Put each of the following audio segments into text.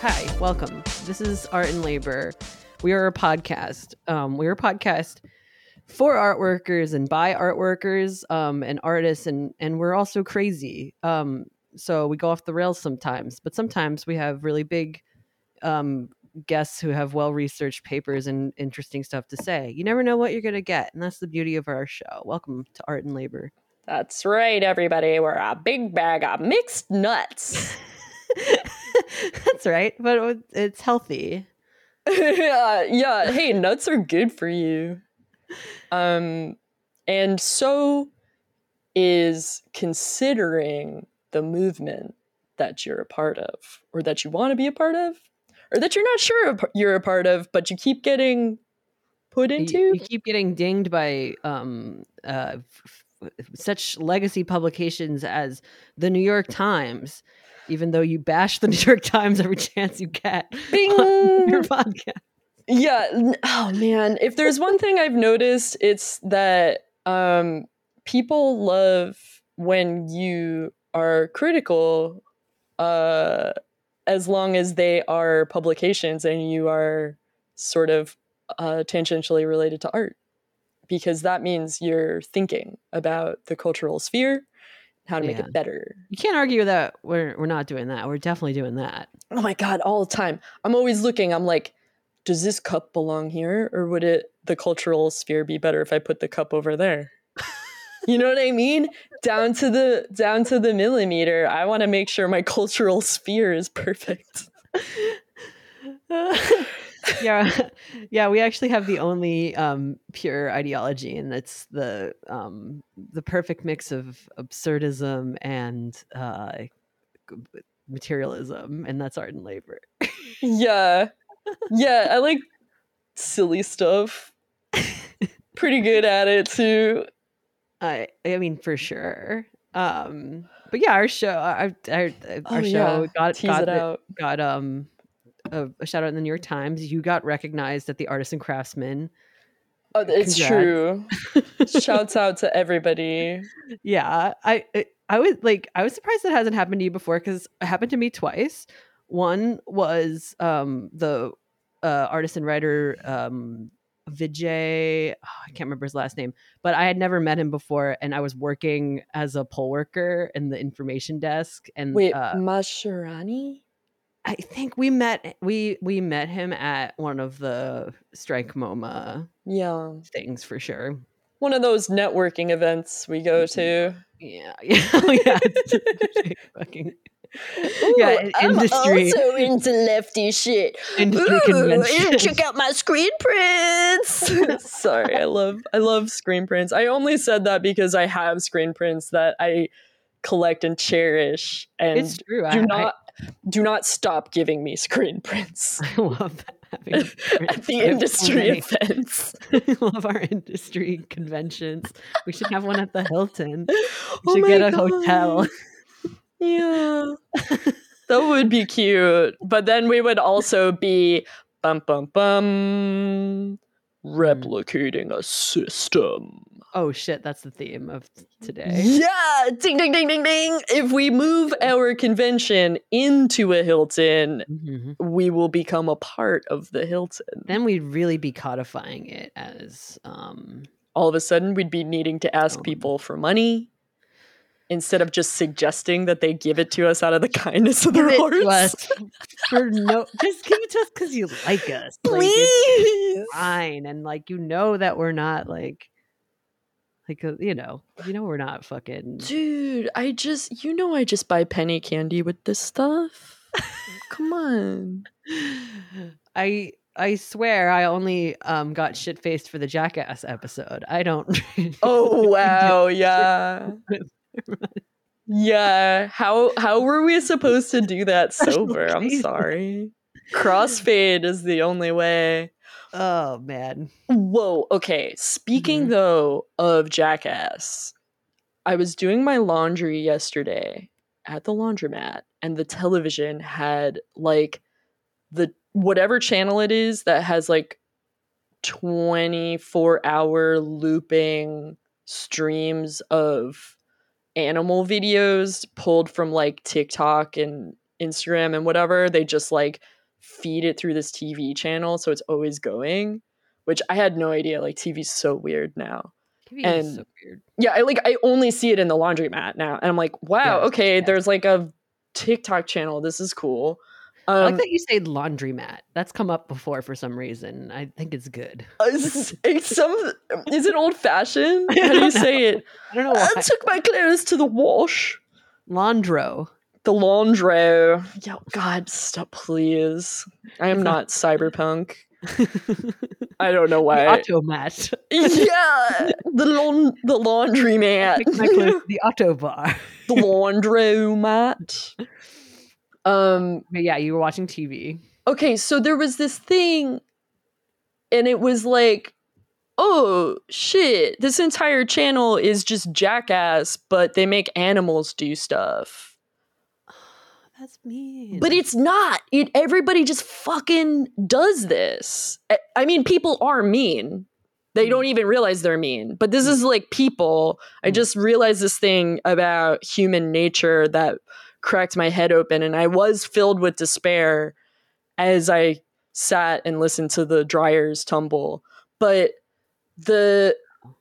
Hi, welcome. This is Art and Labor. We are a podcast. Um, we're a podcast for art workers and by art workers um, and artists, and and we're also crazy. Um, so we go off the rails sometimes, but sometimes we have really big um, guests who have well researched papers and interesting stuff to say. You never know what you're going to get, and that's the beauty of our show. Welcome to Art and Labor. That's right, everybody. We're a big bag of mixed nuts. That's right, but it's healthy. yeah, yeah. Hey, nuts are good for you. Um, and so is considering the movement that you're a part of, or that you want to be a part of, or that you're not sure you're a part of, but you keep getting put into. You, you keep getting dinged by um, uh, f- such legacy publications as the New York Times even though you bash the New York Times every chance you get Bing! on your podcast. Yeah. Oh man, if there's one thing I've noticed, it's that um, people love when you are critical, uh, as long as they are publications and you are sort of uh, tangentially related to art, because that means you're thinking about the cultural sphere how to yeah. make it better. You can't argue that we're we're not doing that. We're definitely doing that. Oh my god, all the time. I'm always looking. I'm like, does this cup belong here or would it the cultural sphere be better if I put the cup over there? you know what I mean? Down to the down to the millimeter. I want to make sure my cultural sphere is perfect. yeah. Yeah we actually have the only um, pure ideology and it's the um, the perfect mix of absurdism and uh, materialism and that's art and labor. Yeah. Yeah i like silly stuff. Pretty good at it too. I i mean for sure. Um but yeah our show our, our, our oh, show yeah. got Tease got, it got um a, a, shout out in the New York Times. You got recognized at the Artisan Craftsman. Oh, it's Congrats. true. Shouts out to everybody. Yeah, I I was like I was surprised that hasn't happened to you before because it happened to me twice. One was um, the uh, artist and writer um, Vijay. Oh, I can't remember his last name, but I had never met him before, and I was working as a poll worker in the information desk. And wait, uh, Masharani. I think we met we we met him at one of the Strike MoMA yeah things for sure. One of those networking events we go to. Yeah, yeah, oh, yeah. fucking. Ooh, yeah, industry. I'm also into lefty shit. Industry Ooh, convention. Check out my screen prints. Sorry, I love I love screen prints. I only said that because I have screen prints that I collect and cherish and it's true. do I, not do not stop giving me screen prints. I love having at the industry events. I love our industry conventions. We should have one at the Hilton. We oh should get a God. hotel. Yeah. that would be cute. But then we would also be bum bum bum mm. replicating a system. Oh shit, that's the theme of today. Yeah, ding ding ding ding ding. If we move our convention into a Hilton, mm-hmm. we will become a part of the Hilton. Then we'd really be codifying it as um all of a sudden we'd be needing to ask um, people for money instead of just suggesting that they give it to us out of the kindness of their hearts. for no, just give it to us because you like us, please. Like, fine, and like you know that we're not like like, uh, you know, you know, we're not fucking. Dude, I just, you know, I just buy penny candy with this stuff. Come on. I I swear I only um got shit faced for the jackass episode. I don't Oh wow, yeah. yeah. How how were we supposed to do that sober? I'm sorry. Crossfade is the only way. Oh man. Whoa. Okay. Speaking mm-hmm. though of Jackass, I was doing my laundry yesterday at the laundromat, and the television had like the whatever channel it is that has like 24 hour looping streams of animal videos pulled from like TikTok and Instagram and whatever, they just like feed it through this TV channel, so it's always going. Which I had no idea. Like TV's so weird now. TV And- is so weird. Yeah, I like I only see it in the laundromat now, and I'm like, wow, Yeah, okay, yeah. there's like a TikTok channel. This is cool. I Um, like that you say laundromat. That's come up before for some reason. I think it's good. it's, it's some is it old fashioned? How do you say it? I don't know why. I took my clothes to the wash. Laundro. The laundry. Yeah, God, stop, please. I am not cyberpunk. I don't know The why. automat. yeah, the laun- the laundry mat. Take my clothes to the auto bar. the laundromat. Um. But yeah, you were watching TV. Okay, so there was this thing, and it was like, oh shit, this entire channel is just jackass, but they make animals do stuff. That's mean. But it's not. It everybody just fucking does this. I, mean, people are mean. They Mm. don't even realize they're mean. But this is like people. I Mm. just realized this thing about human nature that cracked my head open and I was filled with despair as I sat and listened to the dryers tumble. But the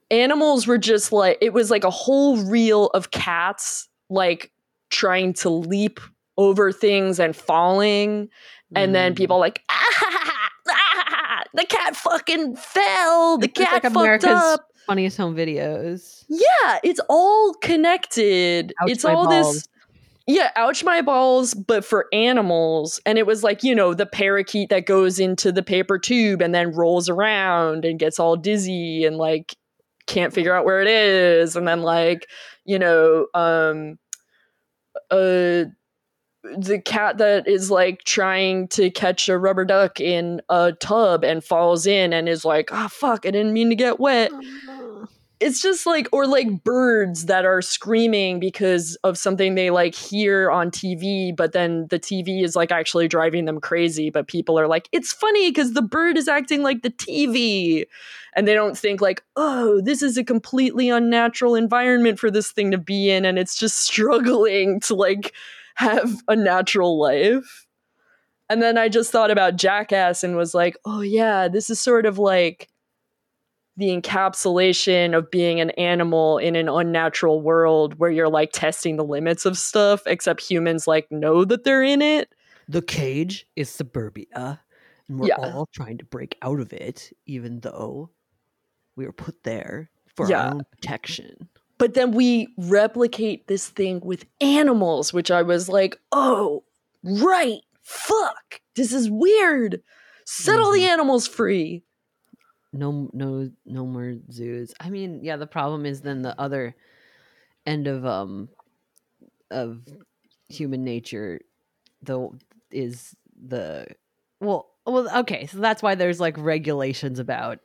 animals were just like it was like a whole reel of cats like trying to leap over things and falling and then Mm. people like ah, ah, the cat fucking fell the It's like cat fucked America's up funniest home videos. yeah it's all connected Ouch it's all balls. this yeah ouch my balls but for animals and it was like you know the parakeet that goes into the paper tube and then rolls around and gets all dizzy and like can't figure out where it is and then like you know um uh the cat that is like trying to catch a rubber duck in a tub and falls in and is like oh fuck i didn't mean to get wet. It's just like or like birds that are screaming because of something they like hear on TV but then the TV is like actually driving them crazy but people are like it's funny cuz the bird is acting like the TV and they don't think like oh this is a completely unnatural environment for this thing to be in and it's just struggling to like have a natural life and then I just thought about Jackass and was like oh yeah this is sort of like the encapsulation of being an animal in an unnatural world where you're like testing the limits of stuff except humans like know that they're in it The cage is suburbia, and we're Yeah. all trying to break out of it, even though we were put there for Yeah. our own protection. But then we replicate this thing with animals which i was like oh right fuck this is weird set all the animals free No, no, no more zoos. I mean, yeah. The problem is then the other end of um of human nature, though, is the well, well. Okay, so that's why there's like regulations about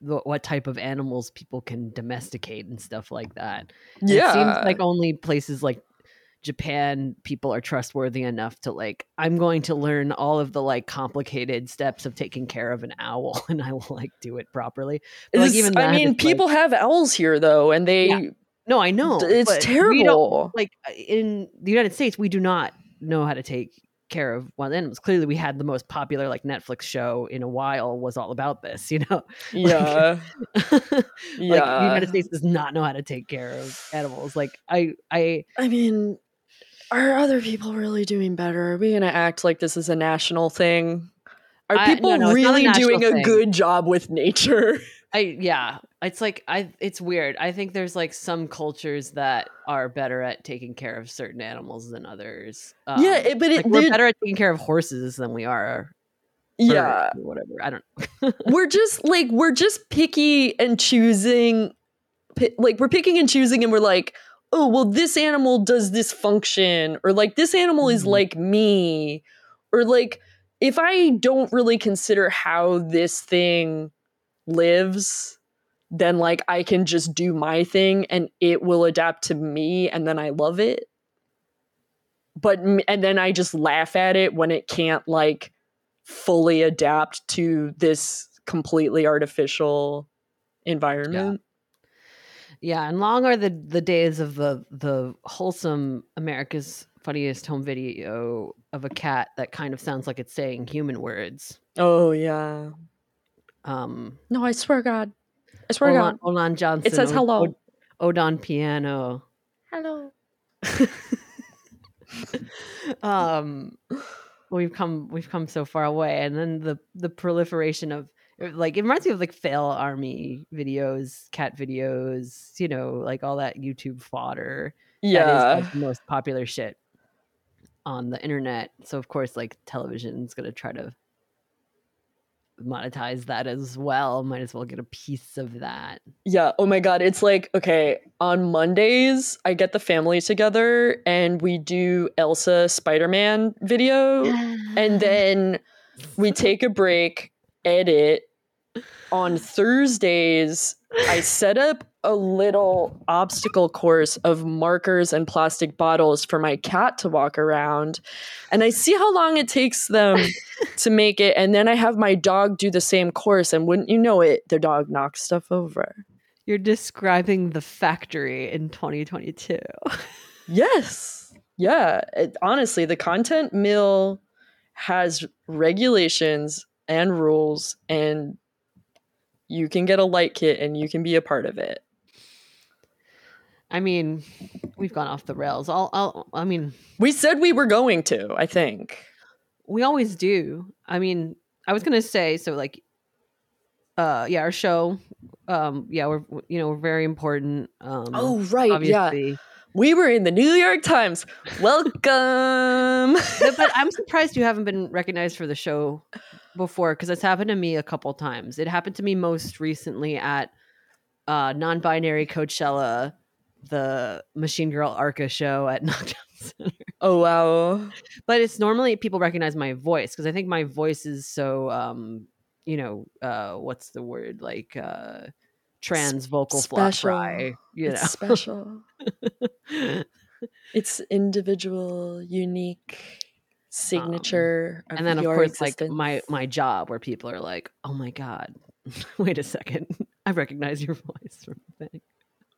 the, what type of animals people can domesticate and stuff like that. And yeah It seems like only places like Japan people are trustworthy enough to like I'm going to learn all of the like complicated steps of taking care of an owl and I will like do it properly. But, like even i that, mean it's, like- people have owls here though and they Yeah. no, I know. it's but we don't- terrible like uh, in the United States we do not know how to take care of wild animals. Clearly we had the most popular like Netflix show in a while was all about this, you know. yeah like the yeah United States does not know how to take care of animals. Like I I I mean, are other people really doing better? Are we going to act like this is a national thing? Are I- no, people no, a really national doing a good job with nature? I yeah, it's like I it's weird. I think there's like some cultures that are better at taking care of certain animals than others. Um, yeah, it, but it, like we're better at taking care of horses than we are. yeah, whatever. I don't. we're just like we're just picky and choosing. Like we're picking and choosing, and we're like, oh well, this animal does this function, or like this animal is Mhm. like me, or like if I don't really consider how this thing lives, then like I can just do my thing and it will adapt to me and then I love it. But and then I just laugh at it when it can't like fully adapt to this completely artificial environment. Yeah, and long are the the days of the the wholesome America's funniest home video of a cat that kind of sounds like it's saying human words. Oh yeah. Um, No, I swear God. I swear Olan, God. Olan Johnson. It says hello. Od- Odon Piano. Hello. um we've come we've come so far away and then the the proliferation of like it reminds me of like fail army videos cat videos you know like all that youtube fodder that is Yeah. like the most popular shit on the internet so of course like television's gonna try to monetize that as well might as well get a piece of that Yeah. Oh my God. It's like, okay, on Mondays, I get the family together and we do Elsa Spider Man video. And then we take a break, edit. On Thursdays, I set up a little obstacle course of markers and plastic bottles for my cat to walk around. And I see how long it takes them to make it. And then I have my dog do the same course. And wouldn't you know it, the dog knocks stuff over. you're describing the factory in 2022 Yes. Yeah. It, honestly, the content mill has regulations and rules, and you can get a light kit and you can be a part of it. I mean, we've gone off the rails. I'll, I'll, I mean, We said we were going to, I think. we always do. I mean, I was gonna say so, like, uh, yeah, our show, um, yeah, we're you know we're very important. Um, Oh, right. Yeah. We were in the New York Times. Welcome. but, but I'm surprised you haven't been recognized for the show before because it's happened to me a couple times. It happened to me most recently at uh, non-binary Coachella, the Machine Girl Arca show at Knockdown Center. oh, wow. but it's normally people recognize my voice because I think my voice is so um you know uh what's the word like uh trans vocal flat special. fry you It's special. It's individual, unique signature. of and then of course like my my job where people are like oh my god wait a second I recognize your voice from the thing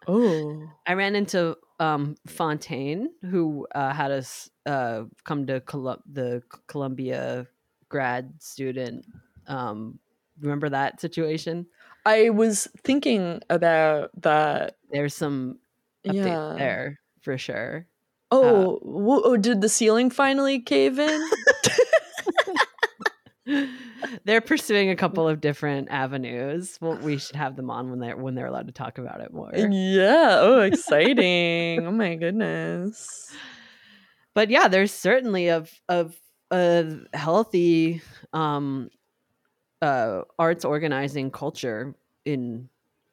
Oh. I ran into um Fontaine who uh had us uh come to Colu- the Columbia grad student um remember that situation I was thinking about that. there's some update Yeah. there for sure. Oh, wo- oh, did the ceiling finally cave in? they're pursuing a couple of different avenues. Well, we should have them on when they're when they're allowed to talk about it more. yeah. Oh, exciting. oh my goodness. But yeah, there's certainly of of a healthy um uh arts organizing culture in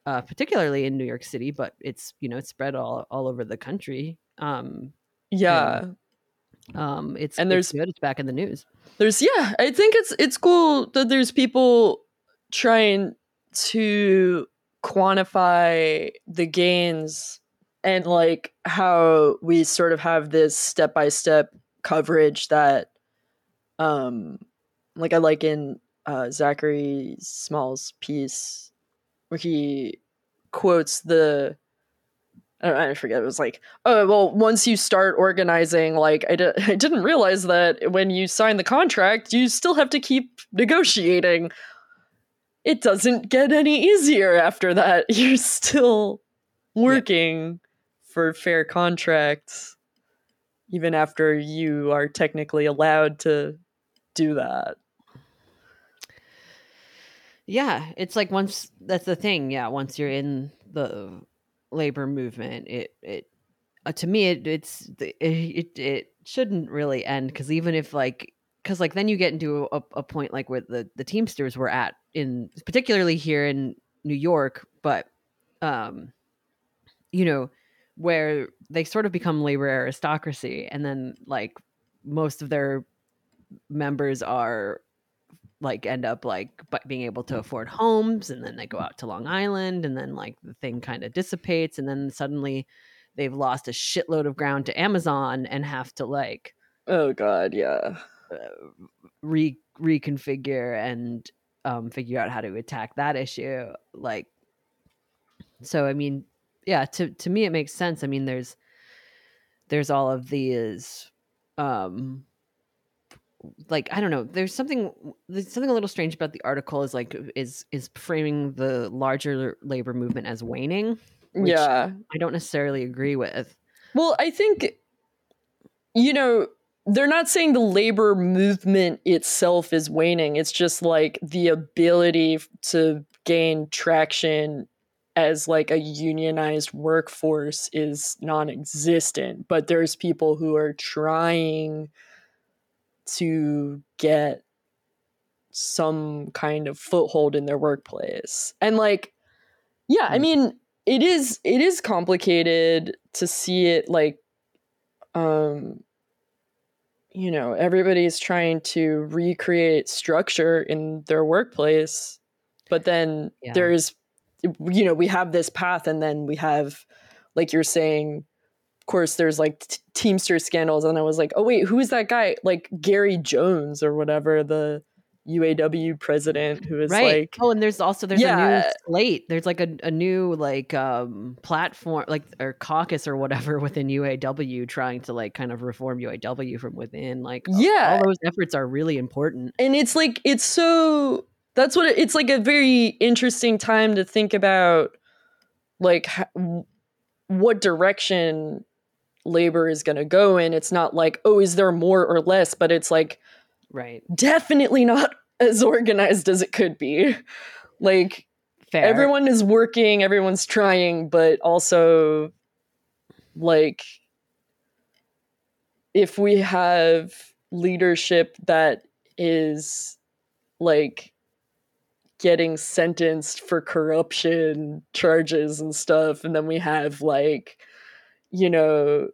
uh particularly in New York City, but it's you know it's spread all all over the country. Um Yeah. Um it's And it's there's- good, it's back in the news. There's yeah, I think it's it's cool that there's people trying to quantify the gains and like how we sort of have this step by step coverage that um like I like in uh Zachary Small's piece where he quotes the I, don't, I forget. It was like, oh well, once you start organizing, like I, di- I didn't realize that when you sign the contract, you still have to keep negotiating. It doesn't get any easier after that. You're still working for fair contracts, even after you are technically allowed to do that. Yeah, it's like once that's the thing. Yeah, once you're in the labor movement, it it uh, to me it it's it it, it shouldn't really end because even if like because like then you get into a, a point like where the the Teamsters were at in particularly here in New York, but um, you know where they sort of become labor aristocracy, and then like most of their members are like end up like being able to afford homes and then they go out to long island and then like the thing kind of dissipates and then suddenly they've lost a shitload of ground to amazon and have to like Oh God, yeah. re- reconfigure and um, figure out how to attack that issue like so i mean yeah, to to me it makes sense. I mean, there's there's all of these um like I don't know. There's something there's something a little strange about the article is like is is framing the larger labor movement as waning. which yeah. I don't necessarily agree with. Well, I think, you know, they're not saying the labor movement itself is waning. It's just like the ability to gain traction as like a unionized workforce is non-existent but there's people who are trying to get some kind of foothold in their workplace and like yeah i Hmm. mean it is it is complicated to see it like um you know everybody's trying to recreate structure in their workplace but then Yeah. there's you know we have this path and then we have like you're saying of course there's like t- teamster scandals and i was like oh wait who's that guy like gary jones or whatever the uaw president who is right. like oh, and there's also there's a new slate. There's like a, a new like um platform like or caucus or whatever within UAW trying to like kind of reform UAW from within. Like Yeah. all those efforts are really important. and it's like it's so that's what it, it's like a very interesting time to think about like what direction labor is going to go in it's not like oh is there more or less but it's like Right. definitely not as organized as it could be like Fair. everyone is working everyone's trying but also like if we have leadership that is like getting sentenced for corruption charges and stuff and then we have like you know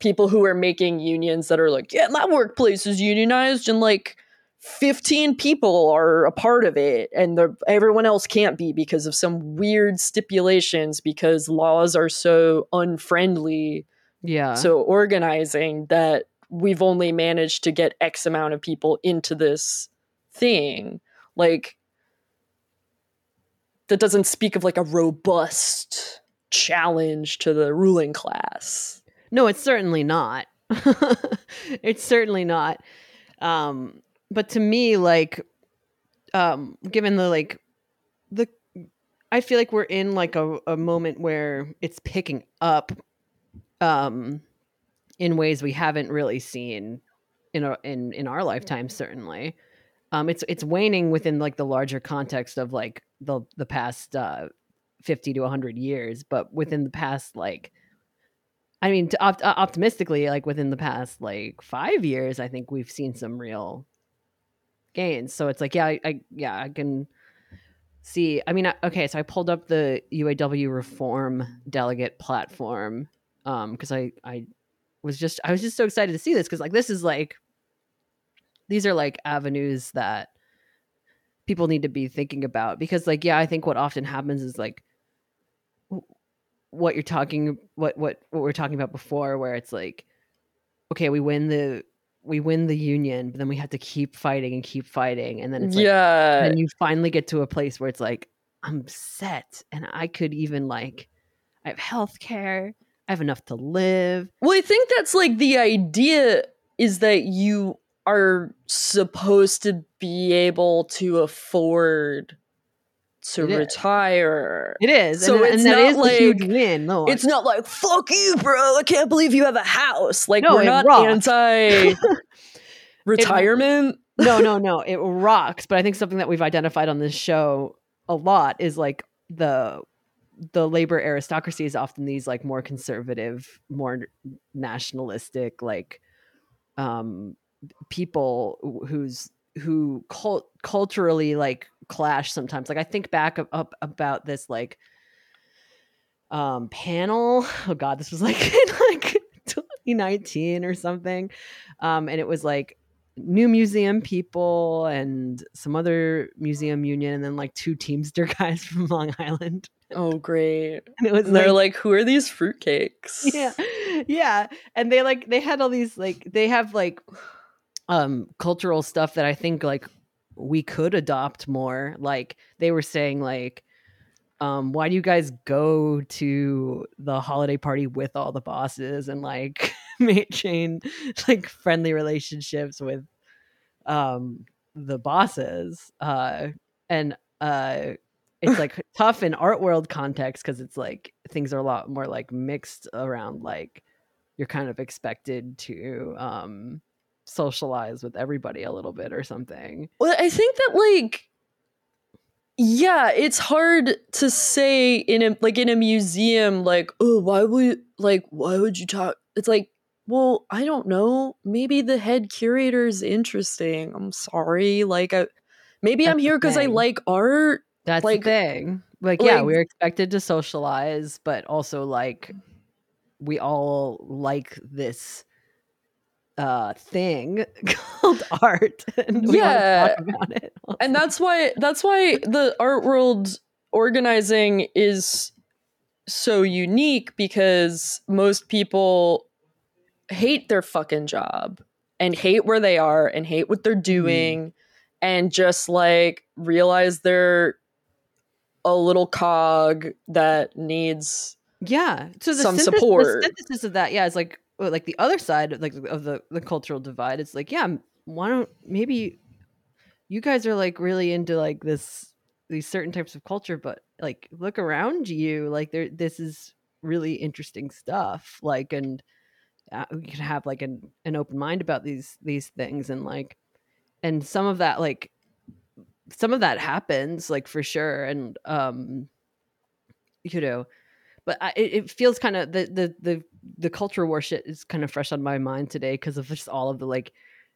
people who are making unions that are like yeah my workplace is unionized and like 15 people are a part of it and everyone else can't be because of some weird stipulations because laws are so unfriendly Yeah. so organizing that we've only managed to get x amount of people into this thing like that doesn't speak of like a robust challenge to the ruling class No, it's certainly not. it's certainly not. Um, but to me, like, um, given the like, the, I feel like we're in like a, a moment where it's picking up, um, in ways we haven't really seen in our in in our lifetime. Certainly, um, it's it's waning within like the larger context of like the the past uh, fifty to hundred years, but within the past like I mean, to opt- uh, optimistically, like within the past like five years, I think we've seen some real gains. So it's like, yeah, I, I yeah, I can see. I mean, I, okay, so I pulled up the UAW reform delegate platform um because I I was just I was just so excited to see this because like this is like these are like avenues that people need to be thinking about because like yeah, I think what often happens is like what you're talking what what what we are talking about before where it's like okay we win the we win the union but then we have to keep fighting and keep fighting. And then it's like yeah. and you finally get to a place where it's like i'm set and i could even like i have health care i have enough to live. Well, I think that's like the idea is that you are supposed to be able to afford to It is. retire. it is So and, it's and that not is a huge like- win no It's not like fuck you, bro. I can't believe you have a house. Like No, we're not anti retirement. no, no, no. It rocks. But I think something that we've identified on this show a lot is like the the labor aristocracy is often these like more conservative, more nationalistic, like um people wh- who's who cult- culturally like clash sometimes. Like I think back up, up about this like um panel. Oh god, this was like in like 2019 or something. Um and it was like new museum people and some other museum union and then like two teamster guys from long island Oh great. and it was And they're like, like, who are these fruitcakes? yeah yeah and they like they had all these like they have like um cultural stuff that i think like we could adopt more. Like they were saying like um, why do you guys go to the holiday party with all the bosses and like maintain like friendly relationships with um the bosses? Uh and uh it's like tough in art world context because it's like things are a lot more like mixed around like you're kind of expected to um socialize with everybody a little bit or something Well, I think that like yeah, it's hard to say in a like in a museum like, "Oh, why would like why would you talk?" It's like, "Well, I don't know. Maybe the head curator is interesting. I'm sorry. Like I, maybe That's I'm here cuz I like art." That's Like- the thing. Like, yeah, like- we're expected to socialize, but also like we all like this uh thing called art and we Yeah. want to talk about it. and that's why that's why the art world organizing is so unique because most people hate their fucking job and hate where they are and hate what they're doing and just like realize they're a little cog that needs yeah. So the some synthesis, support. The synthesis of that, yeah, is like like the other side like of the the cultural divide. It's like, yeah, why don't maybe you guys are like really into like this these certain types of culture, but like look around you, like there this is really interesting stuff. Like and uh, you can have like an an open mind about these these things and like and some of that like some of that happens like for sure and um you know but I, it feels kind of the the the the culture war shit is kind of fresh on my mind today because of just all of the like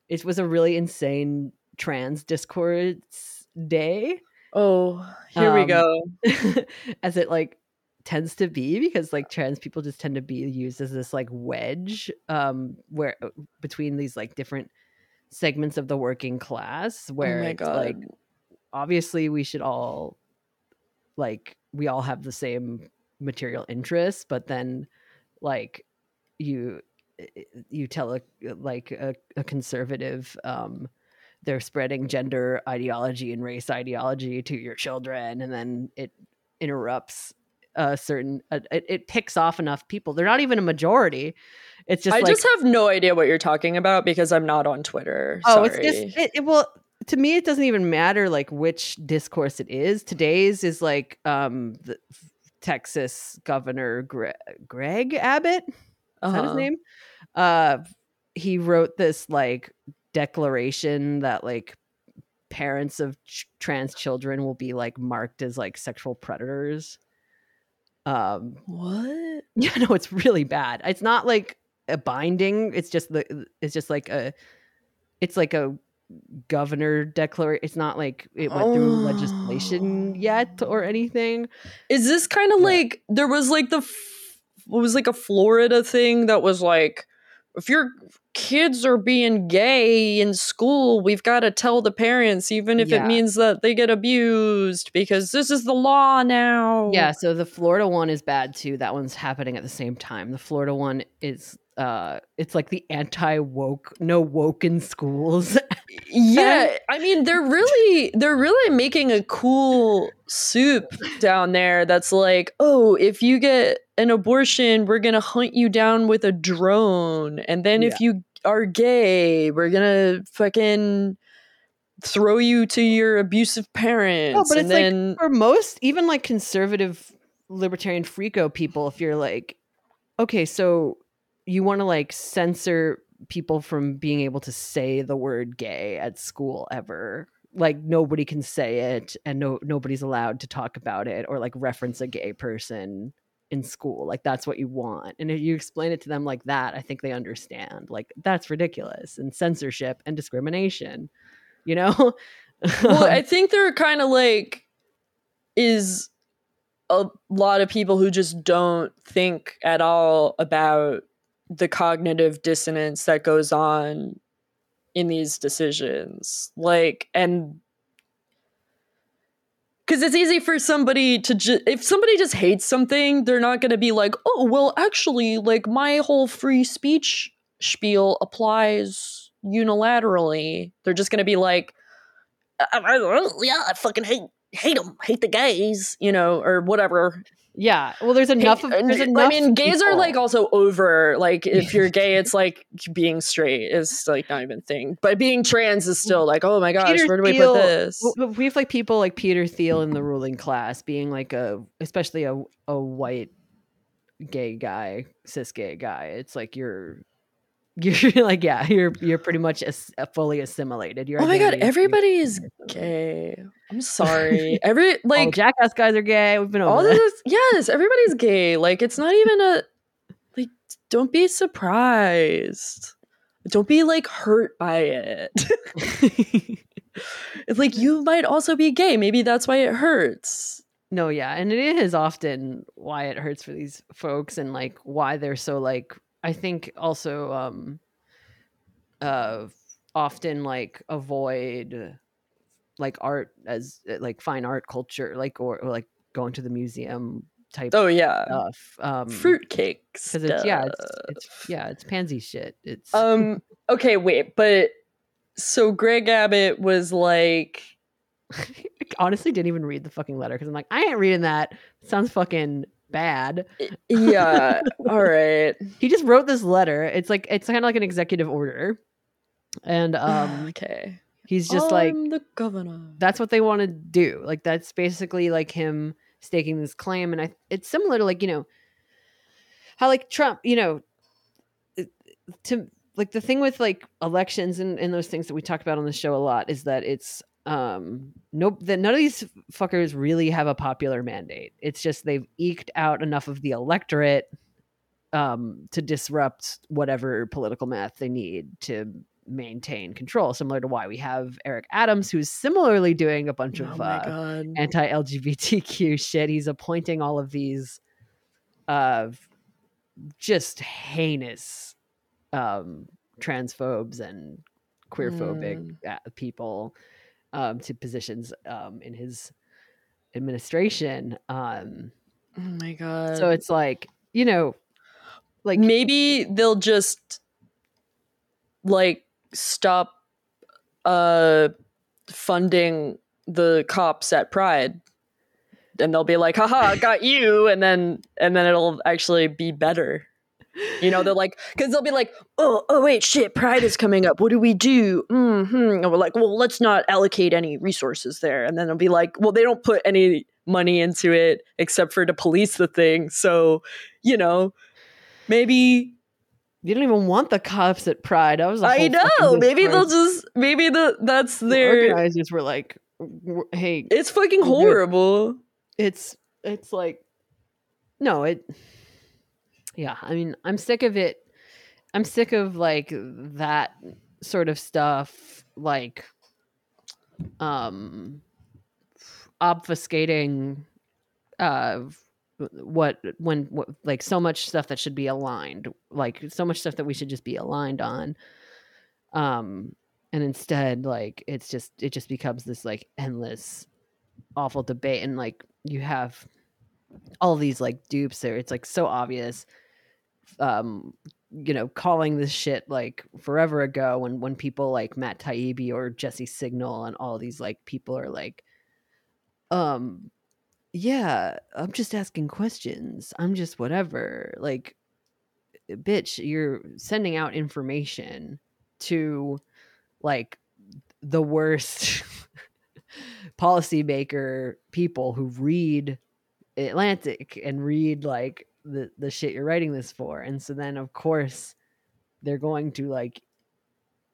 it was a really insane trans discourse day. Oh here we Um, go. as it like tends to be because like trans people just tend to be used as this like wedge um where uh, between these like different segments of the working class where oh it's god. like obviously we should all like we all have the same material interests but then like you you tell a like a, a conservative um they're spreading gender ideology and race ideology to your children and then it interrupts a certain uh, it, it picks off enough people they're not even a majority it's just i like just have no idea what you're talking about because i'm not on twitter Oh, Sorry. it's just it, it well to me it doesn't even matter like which discourse it is. Today's is like um the Texas Governor Gre- Greg Abbott. Is that his Uh-huh. name? Uh he wrote this like declaration that like parents of ch- trans children will be like marked as like sexual predators. Um what yeah, no, it's really bad. It's not like a binding. It's just the. It's just like a. It's like a governor declaration. It's not like it went through oh. legislation Oh. yet or anything. Is this kind of Yeah. like there was like the f- what was like a Florida thing that was like if your kids are being gay in school, we've got to tell the parents even if Yeah. it means that they get abused because this is the law now. Yeah, so the Florida one is bad too. That one's happening at the same time. The Florida one is uh it's like the anti woke no woke in schools. Yeah, I mean they're really they're really making a cool soup down there that's like, "Oh, if you get an abortion, we're going to hunt you down with a drone. And then if you are gay, we're going to fucking throw you to your abusive parents." but and it's like- then For most even like conservative libertarian freako people if you're like okay, so you want to like censor people from being able to say the word gay at school ever. Like nobody can say it and no nobody's allowed to talk about it or like reference a gay person in school. Like that's what you want. And if you explain it to them like that i think they understand. Like that's ridiculous and censorship and discrimination you know? Well, um, I think there are kind of like is a lot of people who just don't think at all about the cognitive dissonance that goes on in these decisions. Like, and because it's easy for somebody to just, if somebody just hates something, they're not going to be like, oh, well, actually, like my whole free speech spiel applies unilaterally. They're just going to be like, yeah, I fucking hate hate them, hate the gays, you know, or whatever. Yeah. Well, there's enough of there's enough I mean, gays are like also over. Like if you're gay, it's like being straight is like not even a thing. But being trans is still like, oh my gosh, Peter where do we Thiel- put this? We have like people like Peter Thiel in the ruling class being like a especially a a white gay guy, cis gay guy. It's like you're you're like yeah, you're you're pretty much as, uh, fully assimilated. Your Oh my god, is- everybody is gay. I'm sorry. Every all like jackass guys are gay. We've been over all this. this yes, everybody's gay. Like it's not even a like don't be surprised. Don't be like hurt by it. it's like you might also be gay. Maybe that's why it hurts. No, yeah, and it is often why it hurts for these folks and like why they're so like I think also um uh often like avoid like art as uh, like fine art culture like or, or like going to the museum type Oh yeah. stuff um Fruitcake because it's yeah it's, it's yeah it's pansy shit. It's um okay, wait, but so Greg Abbott was like I honestly didn't even read the fucking letter because I'm like I ain't reading that. It sounds fucking bad yeah, all right. he just wrote this letter. It's like it's kind of like an executive order, and um, okay. he's just like I'm the governor. that's what they want to do. Like that's basically like him staking this claim, and I it's similar to like you know how like Trump, you know, to like the thing with like elections and, and those things that we talk about on the show a lot is that it's um nope that none of these fuckers really have a popular mandate. It's just they've eked out enough of the electorate um to disrupt whatever political math they need to maintain control similar to why we have eric adams who's similarly doing a bunch Oh of uh, anti-lgbtq shit. He's appointing all of these uh just heinous um transphobes and queerphobic uh, people um to positions um in his administration um oh my god. so it's like you know like maybe they'll just like stop uh funding the cops at pride and they'll be like haha got you and then and then it'll actually be better you know they're like because they'll be like oh oh wait shit pride is coming up what do we do mm-hmm. and we're like well let's not allocate any resources there and then they'll be like well they don't put any money into it except for to police the thing so you know maybe you don't even want the cops at pride i was I know. Maybe they'll just maybe the that's The their. organizers were like hey It's fucking horrible. it's it's like no it yeah i mean i'm sick of it i'm sick of like that sort of stuff like um obfuscating uh what when what, like so much stuff that should be aligned like so much stuff that we should just be aligned on um and instead like it's just it just becomes this like endless awful debate and like you have all these like dupes there. It's like so obvious um you know calling this shit like forever ago when when people like Matt Taibbi or Jesse Singal and all these like people are like um yeah I'm just asking questions. I'm just whatever. Like bitch you're sending out information to like the worst policymaker people who read Atlantic and read like the the shit you're writing this for. And so then of course they're going to like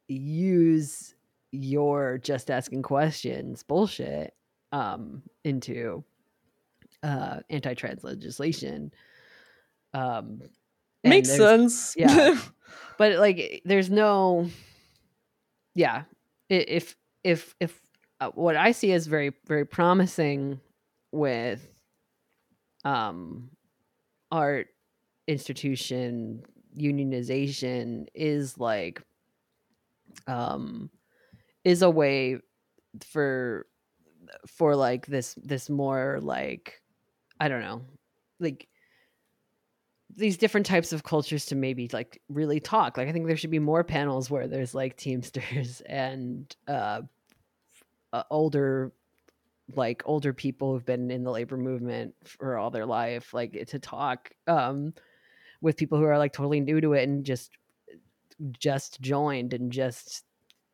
use your just asking questions bullshit um into uh anti-trans legislation. Um Makes sense. yeah. but like there's no yeah if if if uh, what i see is very very promising with um art institution unionization is like um is a way for for like this this more like i don't know like these different types of cultures to maybe like really talk. Like i think there should be more panels where there's like teamsters and uh, uh older like older people who've been in the labor movement for all their life like to talk um with people who are like totally new to it and just just joined and just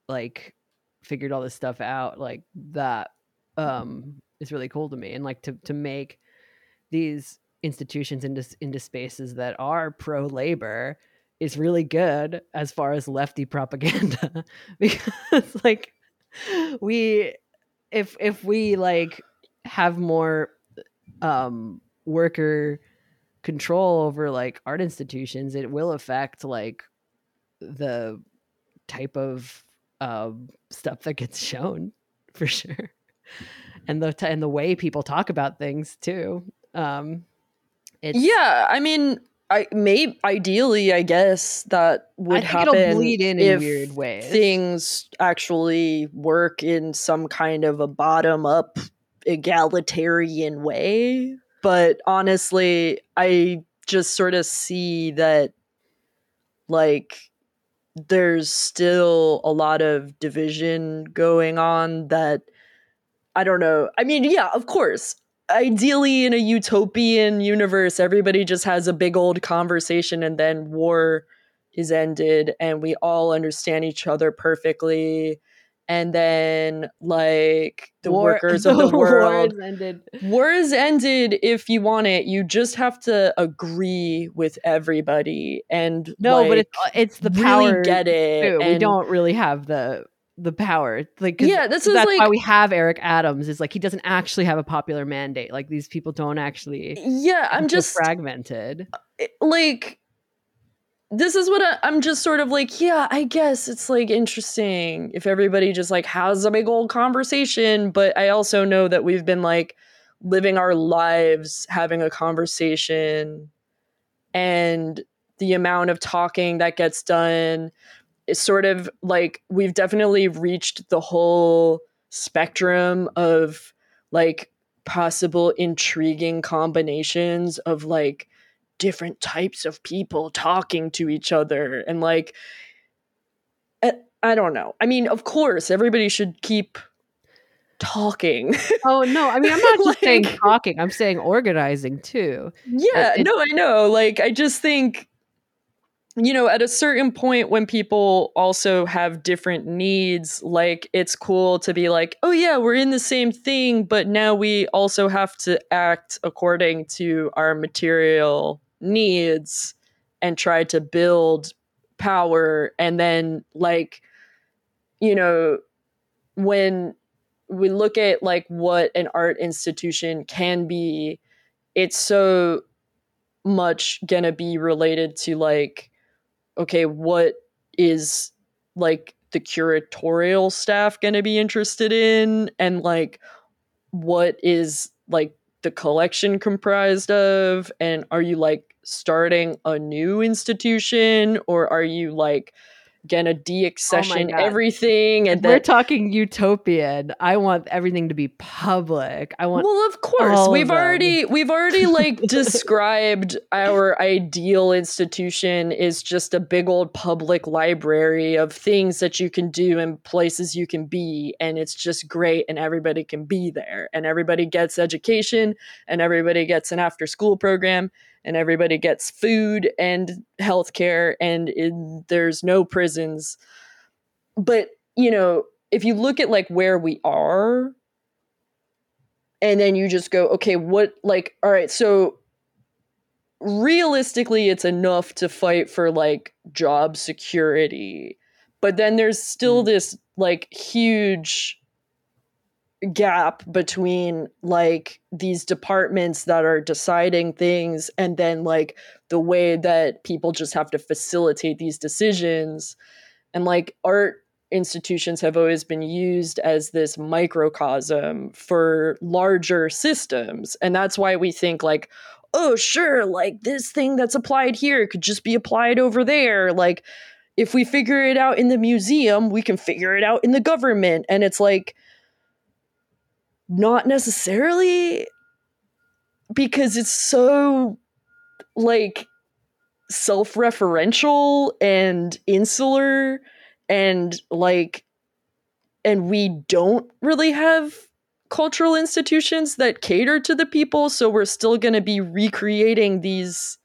like figured all this stuff out like that um is really cool to me. And like to to make these institutions into into spaces that are pro labor is really good as far as lefty propaganda because like we if if we like have more um worker control over like art institutions it will affect like the type of uh, stuff that gets shown for sure. And the t- and the way people talk about things too um yeah i mean I may ideally, I guess that would happen bleed in in weird ways. Things actually work in some kind of a bottom up egalitarian way. But honestly, I just sort of see that like there's still a lot of division going on that I don't know. I mean, yeah, of course ideally in a utopian universe everybody just has a big old conversation and then war is ended and we all understand each other perfectly. And then like the war, workers of the, the world war is ended. War is ended if you want it. You just have to agree with everybody and no like, but it's uh, it's the power really get it we don't really have the the power. Like, yeah, this is that's like, why we have Eric Adams. Is like he doesn't actually have a popular mandate. Like these people don't actually. Yeah, I'm just fragmented. Uh, like, this is what I, I'm just sort of like. Yeah, I guess it's like interesting if everybody just like has a big old conversation. But I also know that we've been like living our lives having a conversation, and the amount of talking that gets done it's sort of like we've definitely reached the whole spectrum of like possible intriguing combinations of like different types of people talking to each other and like eh, I don't know. I mean, of course, everybody should keep talking. Oh no, I mean I'm not just like, saying talking. I'm saying organizing too. Yeah, no, I know. Like I just think you know, at a certain point when people also have different needs, like it's cool to be like, oh, yeah, we're in the same thing, but now we also have to act according to our material needs and try to build power. And then, like, you know, when we look at like what an art institution can be, it's so much gonna be related to like okay, what is like the curatorial staff going to be interested in? And like what is like the collection comprised of? And are you like starting a new institution? Or are you like gonna oh deaccession oh everything and we're talking utopian. I want everything to be public. I want well of course. we've of already we've already like described our ideal institution is just a big old public library of things that you can do and places you can be and it's just great and everybody can be there and everybody gets education and everybody gets an after school program and everybody gets food and healthcare and in, there's no prisons but you know if you look at like where we are and then you just go okay what like all right so realistically it's enough to fight for like job security but then there's still mm. this like huge gap between like these departments that are deciding things and then like the way that people just have to facilitate these decisions. And like art institutions have always been used as this microcosm for larger systems. And that's why we think like oh sure like this thing that's applied here could just be applied over there. Like if we figure it out in the museum we can figure it out in the government. And it's like not necessarily because it's so like self-referential and insular and like and we don't really have cultural institutions that cater to the people so we're still going to be recreating these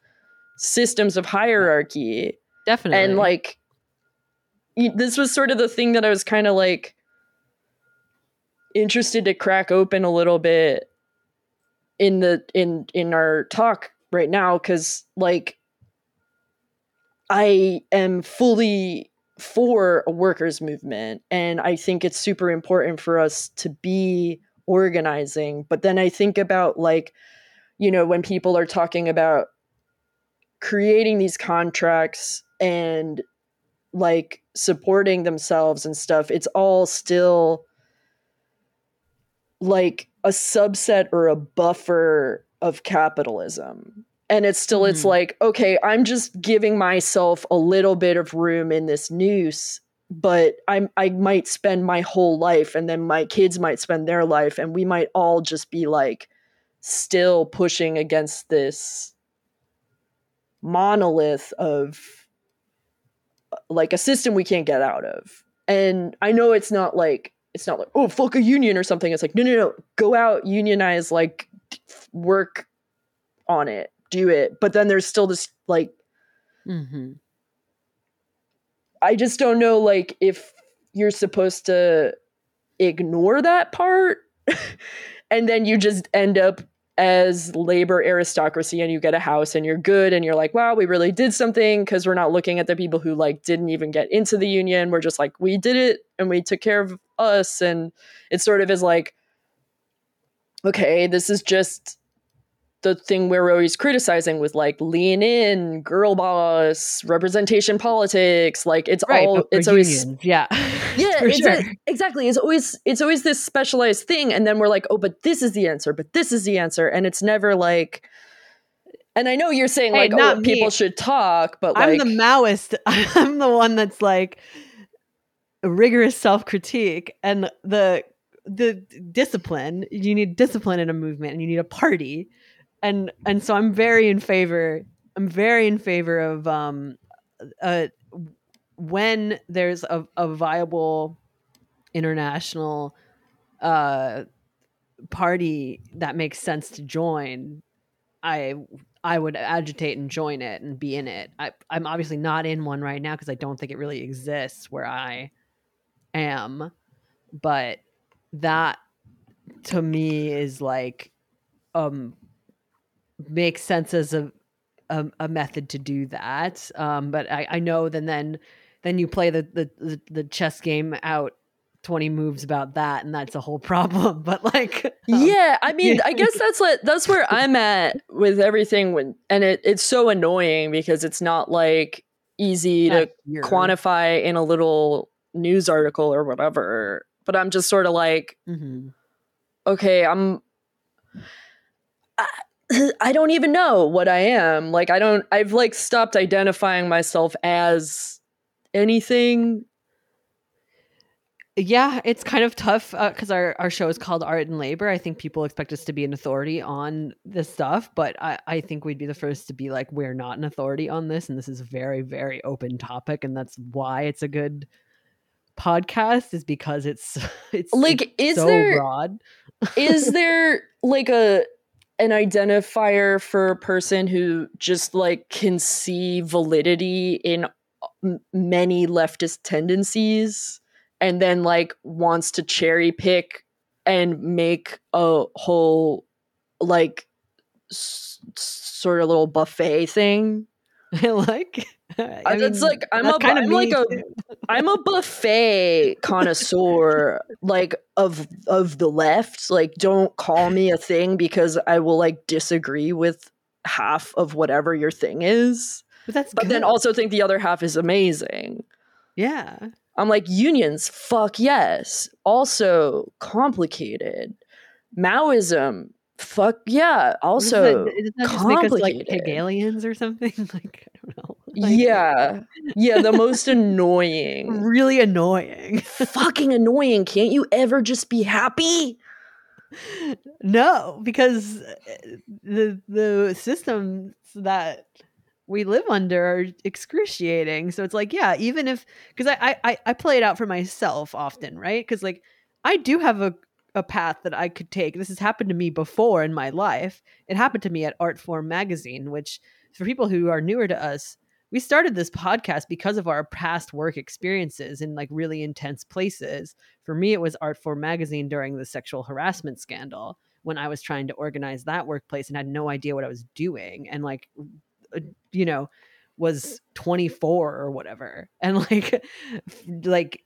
systems of hierarchy Definitely. and like this was sort of the thing that i was kind of like interested to crack open a little bit in the in in our talk right now because like i am fully for a workers movement and i think it's super important for us to be organizing. But then i think about like you know when people are talking about creating these contracts and like supporting themselves and stuff it's all still like a subset or a buffer of capitalism and it's still it's Mhm. like okay i'm just giving myself a little bit of room in this noose but i'm i might spend my whole life and then my kids might spend their life and we might all just be like still pushing against this monolith of like a system we can't get out of and i know it's not like it's not like oh fuck a union or something. It's like no no no go out unionize like work on it do it. But then there's still this like Mhm. i just don't know like if you're supposed to ignore that part and then you just end up as labor aristocracy and you get a house and you're good and you're like wow we really did something because we're not looking at the people who like didn't even get into the union. We're just like we did it and we took care of us and it sort of is like okay this is just the thing we're always criticizing with like lean in girl boss representation politics like it's Right. all it's always unions, yeah. yeah it's sure. a- exactly it's always it's always this specialized thing and then we're like oh but this is the answer but this is the answer and it's never like and i know you're saying Hey, like not oh people should talk but I'm like the Maoist. I'm the one that's like rigorous self critique and the the discipline. You need discipline in a movement, and you need a party, and and so I'm very in favor. I'm very in favor of um, uh, when there's a, a viable international uh party that makes sense to join i i would agitate and join it and be in it I, i'm obviously not in one right now because i don't think it really exists where i am but that to me is like um makes sense as a a, a method to do that. Um but i i know then then then you play the the the, the chess game out 20 moves about that and that's a whole problem but like um, yeah i mean i guess that's what that's where i'm at with everything when and it, it's so annoying because it's not like easy to quantify in a little news article or whatever but i'm just sort of like Mhm. okay i'm I, I don't even know what i am. Like i don't i've like stopped identifying myself as anything. Yeah it's kind of tough because our, our show is called art and labor. I think people expect us to be an authority on this stuff but I, I think we'd be the first to be like we're not an authority on this and this is a very very open topic and that's why it's a good podcast is because it's it's like it's is so there broad. is there like a an identifier for a person who just like can see validity in many leftist tendencies and then like wants to cherry pick and make a whole like s- sort of little buffet thing i like I- it's mean, like i'm a i'm like a. I'm a buffet connoisseur, like of of the left. Like, don't call me a thing because I will like disagree with half of whatever your thing is, but that's but then also think the other half is amazing. yeah I'm like unions, fuck yes. Also complicated. Maoism, fuck yeah. Does Also, that, does that just make us like. Hegelians or something like i don't know Like, yeah, yeah. The most annoying, really annoying fucking annoying. Can't you ever just be happy? no because uh, the the systems that we live under are excruciating so it's like yeah even if because I, I i play it out for myself often right because like i do have a a path that I could take. This has happened to me before in my life. It happened to me at Artforum magazine, which for people who are newer to us, we started this podcast because of our past work experiences in like really intense places. For me, it was Artforum magazine during the sexual harassment scandal when I was trying to organize that workplace and had no idea what I was doing and like uh, you know was 24 or whatever and like like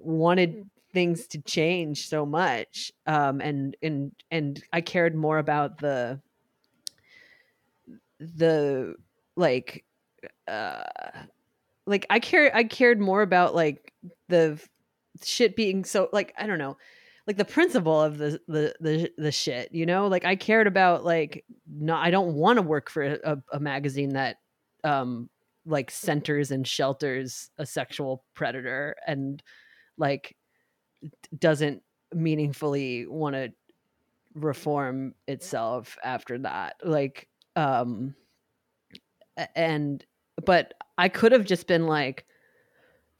wanted things to change so much um and and and I cared more about the the like uh like I care I cared more about like the shit being so like I don't know like the principle of the the the, the shit you know? Like I cared about like no I don't want to work for a, a magazine that um like centers and shelters a sexual predator and like doesn't meaningfully want to reform itself after that like um and but i could have just been like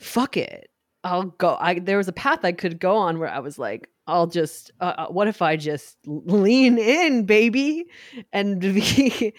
fuck it i'll go i there was a path i could go on where i was like i'll just uh, uh what if i just lean in baby and be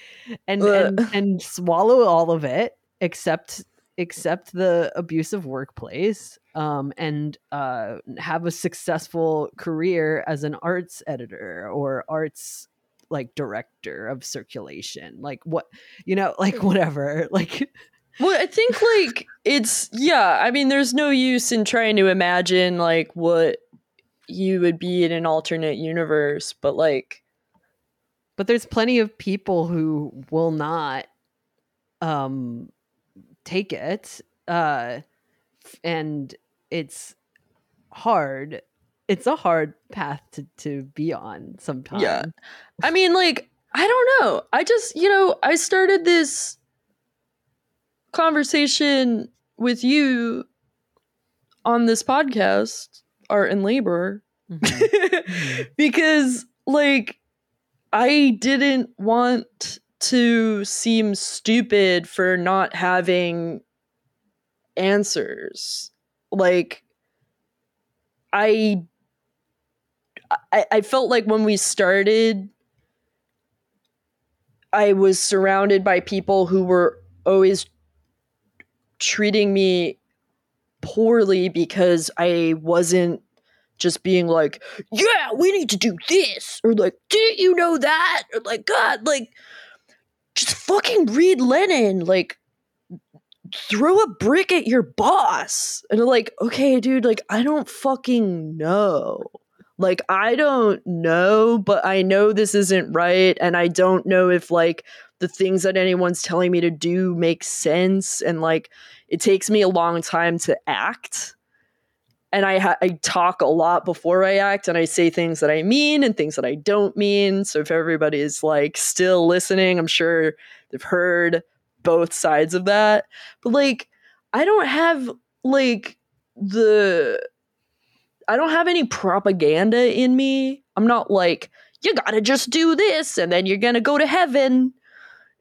and and, and swallow all of it except except the abusive workplace um, and uh, have a successful career as an arts editor or arts like director of circulation like what you know like whatever like well i think like it's yeah i mean there's no use in trying to imagine like what you would be in an alternate universe but like but there's plenty of people who will not um take it uh and it's hard it's a hard path to to be on sometimes yeah i mean like i don't know i just you know i started this conversation with you on this podcast art and labor mm-hmm. because like i didn't want to seem stupid for not having answers. Like I I, I felt like when we started I was surrounded by people who were always treating me poorly because I wasn't just being like, yeah, we need to do this, or like, didn't you know that? Or like, God, like, just fucking read Lenin. Like, throw a brick at your boss. And like, okay, dude, like, I don't fucking know. Like, I don't know, but I know this isn't right. And I don't know if, like, the things that anyone's telling me to do make sense. And, like, it takes me a long time to act. And I, ha- I talk a lot before I act, and I say things that I mean and things that I don't mean. So if everybody is like still listening, I'm sure they've heard both sides of that. But like, I don't have like the I don't have any propaganda in me. I'm not like, you gotta just do this and then you're gonna go to heaven.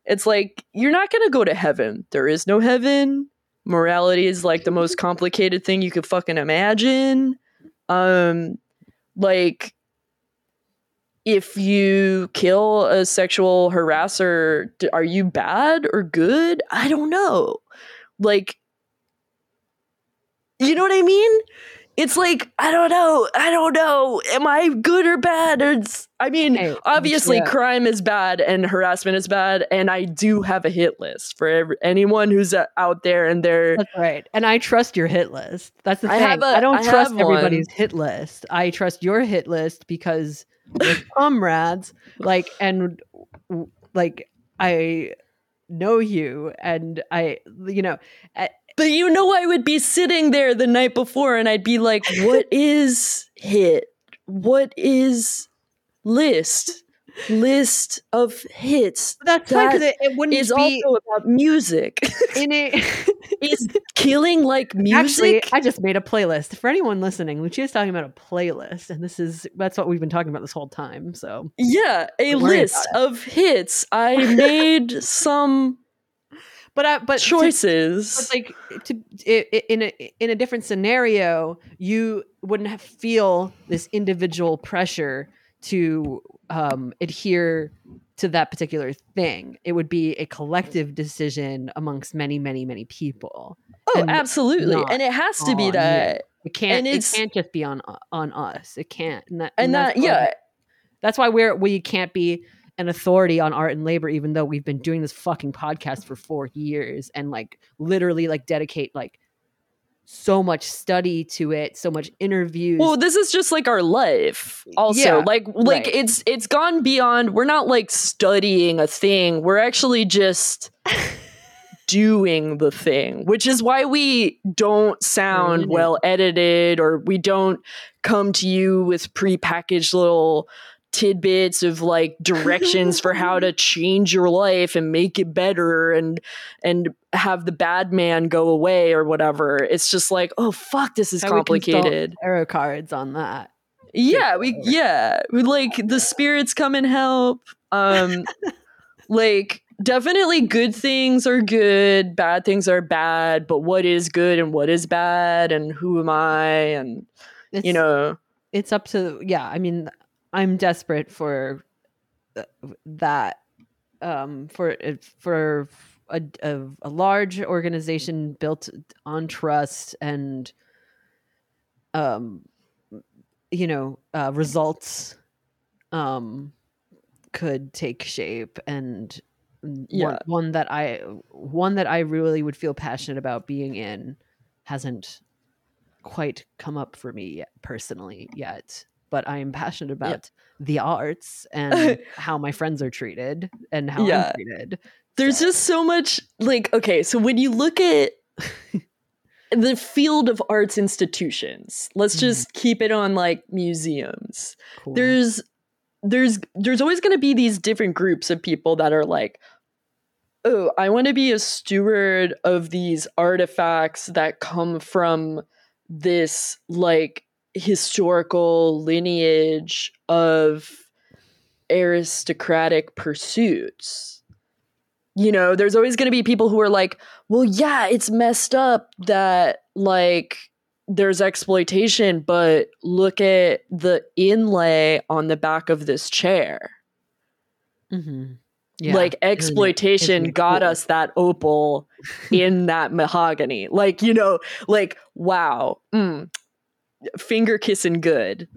It's like, you're not gonna go to heaven. There is no heaven. Morality is like the most complicated thing you could fucking imagine. Um, like, if you kill a sexual harasser, are you bad or good? I don't know. Like, you know what I mean? It's like I don't know. I don't know. Am I good or bad? It's, I mean, hey, obviously, yeah. crime is bad and harassment is bad, and I do have a hit list for every, anyone who's uh, out there and they're that's right. And I trust your hit list. That's the I thing. I don't I trust everybody's hit list. I trust your hit list because with comrades like and like i know you and i you know but you know i would be sitting there the night before and i'd be like what is hit? What is list list of hits. That's that fine it, it wouldn't is be also about music. In it is killing like music. Actually, I just made a playlist for anyone listening. Lucia's talking about a playlist, and this is that's what we've been talking about this whole time. So yeah, a list of hits. I made some but uh, but to- choices. but like to i- i- in a in a different scenario, you wouldn't have feel this individual pressure to um, adhere to that particular thing. It would be a collective decision amongst many, many, many people. oh, and absolutely. And it has to be you. that. It can't. And It can't just be on on us. It can't. And that, And that's that, yeah, That's why we're we can't be an authority on art and labor, even though we've been doing this fucking podcast for four years and like literally like dedicate like so much study to it, so much interviews. Well, this is just like our life. Also, Yeah, like like right. it's it's gone beyond. We're not like studying a thing. We're actually just doing the thing, which is why we don't sound well edited or we don't come to you with prepackaged little tidbits of like directions for how to change your life and make it better and and have the bad man go away or whatever. It's just like, oh fuck, this is How we complicated. tarot cards on that. Yeah, we yeah, we like the spirits come and help. Um like definitely good things are good, bad things are bad, but what is good and what is bad and who am I and It's, you know, it's up to yeah. I mean, I'm desperate for that um for for a, a, a large organization built on trust and um you know uh results um could take shape and one, Yeah. one that i one that i really would feel passionate about being in hasn't quite come up for me yet, personally yet but i am passionate about the arts and how my friends are treated and how Yeah. i'm treated there's So- just so much like okay, so when you look at the field of arts institutions, let's Mhm. just keep it on like museums. cool. there's there's there's always going to be these different groups of people that are like oh i want to be a steward of these artifacts that come from this like historical lineage of aristocratic pursuits you know there's always going to be people who are like well yeah it's messed up that like there's exploitation, but look at the inlay on the back of this chair. Mhm. like Isn't it- exploitation got cool? us that opal in that mahogany. Like, you know, like, wow, mm, finger kissing good.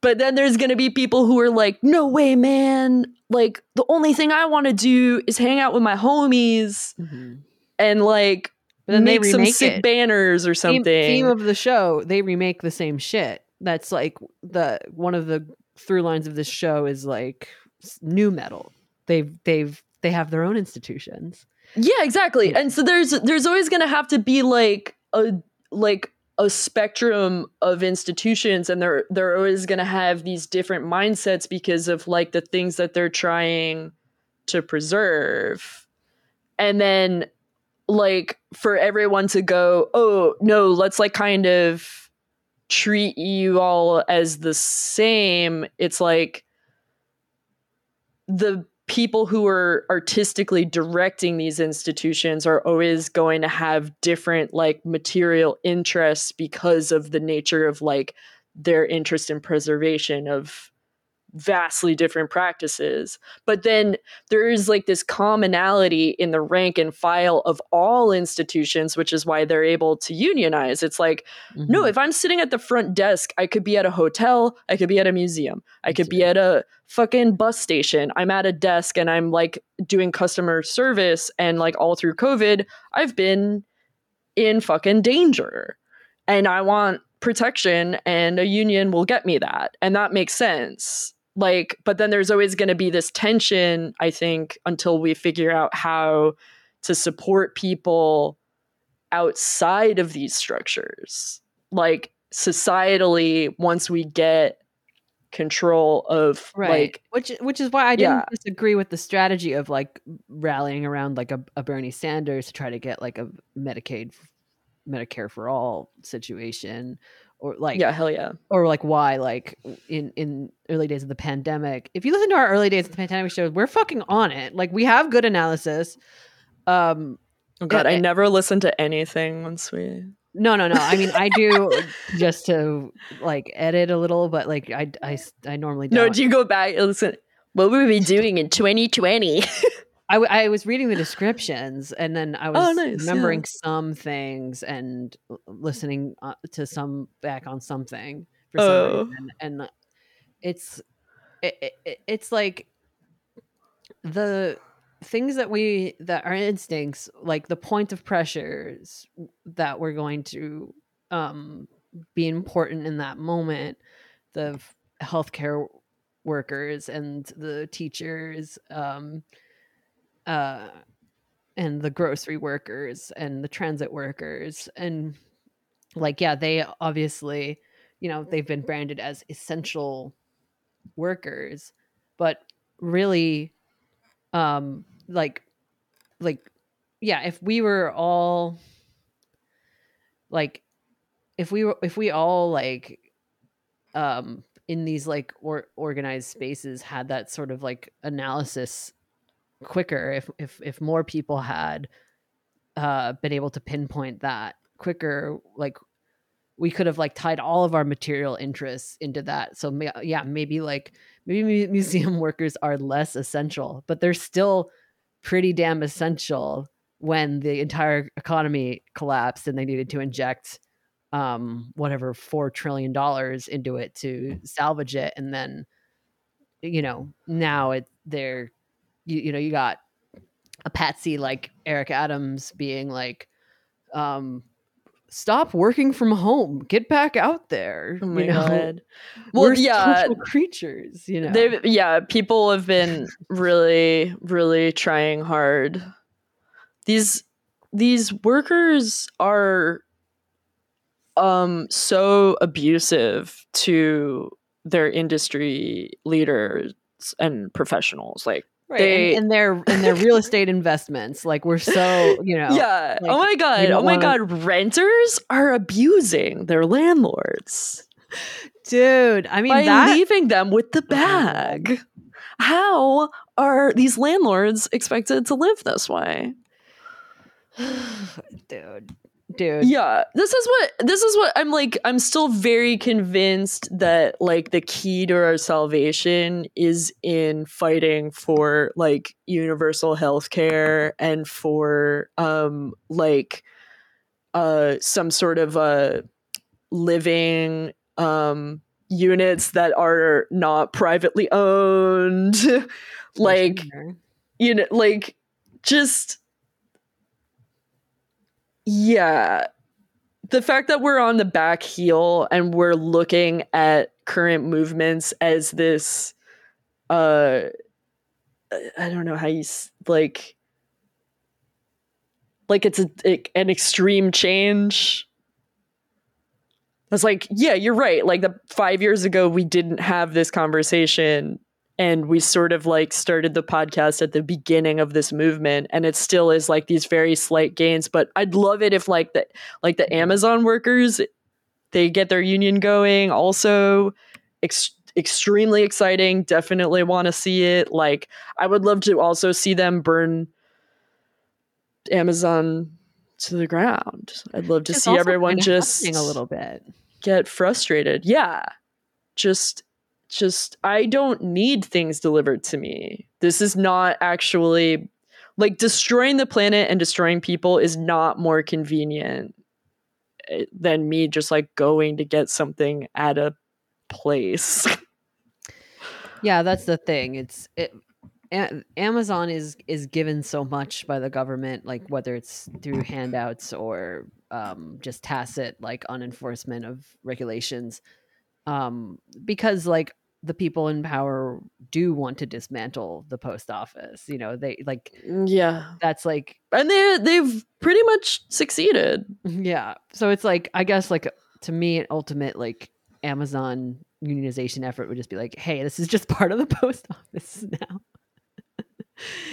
But then there's going to be people who are like, no way, man. Like, the only thing I want to do is hang out with my homies Mhm. and like But then they make some sick it. banners or Theme- something. Theme, of the show, they remake the same shit. That's like the one of the through lines of this show is like new metal. They've they've they have their own institutions. Yeah, exactly. And so there's there's always going to have to be like a like a spectrum of institutions and they're they're always going to have these different mindsets because of like the things that they're trying to preserve. And then like for everyone to go, "Oh, no, let's like kind of treat you all as the same." It's like the people who are artistically directing these institutions are always going to have different like material interests because of the nature of like their interest in preservation of vastly different practices but then there is like this commonality in the rank and file of all institutions which is why they're able to unionize it's like no, Mhm. if I'm sitting at the front desk, I could be at a hotel, I could be at a museum, I could be at a fucking bus station. I'm at a desk and I'm like doing customer service and like all through COVID, I've been in fucking danger. And I want protection and a union will get me that. And that makes sense. Like, but then there's always going to be this tension, I think, until we figure out how to support people outside of these structures. Like societally once we get control of right. like which which is why i didn't Yeah. disagree with the strategy of like rallying around like a, a bernie sanders to try to get like a medicaid medicare for all situation or like yeah hell yeah or like why like in in early days of the pandemic if you listen to our early days of the pandemic shows we're fucking on it like we have good analysis um Oh god, I never listened to anything once we No, no, no. I mean, I do just to like edit a little, but like I, I, I normally don't. No, do you go back and listen? What were we be doing in 2020? I, w- I was reading the descriptions and then I was Oh, nice, remembering yeah. some things and listening uh, to some back on something for some Oh. reason. And uh, it's it, it, it's like the things that we that our instincts like the point of pressures that we're going to um be important in that moment the healthcare workers and the teachers um uh and the grocery workers and the transit workers. And like yeah they obviously you know they've been branded as essential workers but really um like like yeah if we were all like if we were if we all like um in these like or organized spaces had that sort of like analysis quicker if if if more people had uh been able to pinpoint that quicker like we could have like tied all of our material interests into that. So yeah maybe like maybe museum workers are less essential but they're still pretty damn essential when the entire economy collapsed and they needed to inject um whatever 4 trillion dollars into it to salvage it. And then you know now it they're you, you know you got a patsy like Eric Adams being like um stop working from home get back out there Oh my you know god. well, We're yeah, creatures you know They've, yeah, people have been really, really trying hard. These these workers are um so abusive to their industry leaders and professionals. Like, right they- and, and their and their real estate investments like we're so you know yeah. Oh like, oh my god. Oh my wanna- god. Renters are abusing their landlords dude i mean by that leaving them with the Oh bag. How are these landlords expected to live this way? dude dude. Yeah, this is what this is what I'm like I'm still very convinced that like the key to our salvation is in fighting for like universal health care and for um like uh some sort of uh living um units that are not privately owned. Like you know like just yeah. The fact that we're on the back heel and we're looking at current movements as this uh i don't know how you like like it's a, a- an extreme change. I was like, yeah, you're right. Like the five years ago, we didn't have this conversation and we sort of like started the podcast at the beginning of this movement and it still is like these very slight gains but i'd love it if like the like the amazon workers they get their union going also ex- extremely exciting definitely want to see it like i would love to also see them burn amazon to the ground i'd love to It's see everyone just a little bit get frustrated. Yeah. Just just I don't need things delivered to me. This is not actually like destroying the planet and destroying people is not more convenient eh, than me just like going to get something at a place. yeah that's the thing it's it amazon is is given so much by the government like whether it's through handouts or um just tacit like unenforcement of regulations um because like the people in power do want to dismantle the post office you know they like mm, yeah. that's like And they they've pretty much succeeded. yeah so it's like i guess like to me an ultimate like amazon unionization effort would just be like hey this is just part of the post office now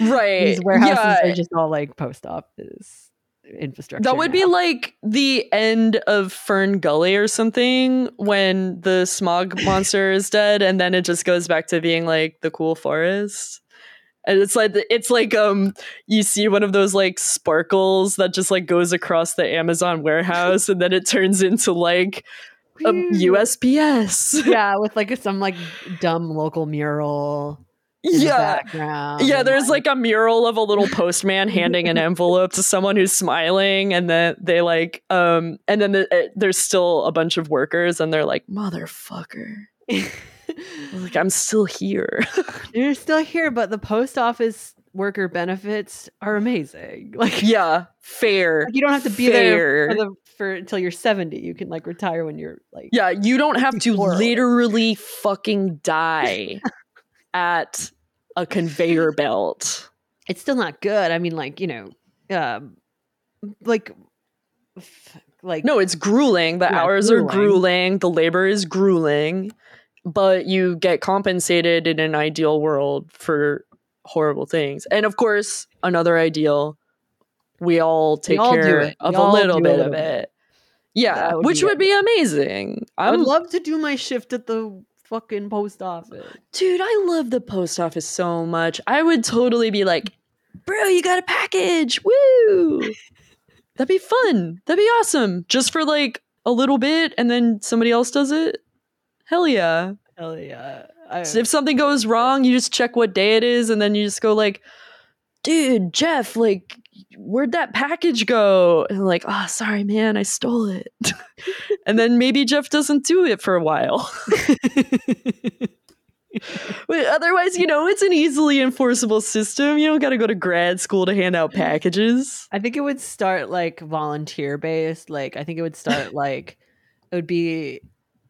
Right. these warehouses yeah. are just all like post office infrastructure. That would be like the end of FernGully or something when the smog monster is dead and then it just goes back to being like the cool forest. and it's like it's like um you see one of those like sparkles that just like goes across the Amazon warehouse and then it turns into like a USPS. yeah, with like some like dumb local mural. In the yeah. Yeah, there's like a mural of a little postman handing an envelope to someone who's smiling, and then they like, um, and then the, uh, there's still a bunch of workers, and they're like, "Motherfucker!" Like I'm still here. You're still here, but the post office worker benefits are amazing. Like, yeah, fair. like, you don't have to be there for the for until you're 70. You can like retire when you're like Yeah, you don't have to literally fucking die at a conveyor belt. it's still not good. I mean, like you know, um, like, like No, it's grueling. The Yeah, hours are grueling. grueling. The labor is grueling, but you get compensated in an ideal world for horrible things. And of course, another ideal, we all take all care of a little do a bit little of bit. it. Yeah, would which be would be amazing. I would love to do my shift at the fucking post office. Dude, I love the post office so much. I would totally be like, bro, you got a package. Woo! That'd be fun. That'd be awesome. Just for like a little bit and then somebody else does it. Hell yeah. Hell yeah! I, So if something goes wrong, you just check what day it is and then you just go like, dude, Jeff, like, where'd that package go? And like, oh, sorry, man, I stole it. and then maybe Jeff doesn't do it for a while. Otherwise, you know, it's an easily enforceable system. You don't got to go to grad school to hand out packages. I think it would start like volunteer based. Like I think it would start like it would be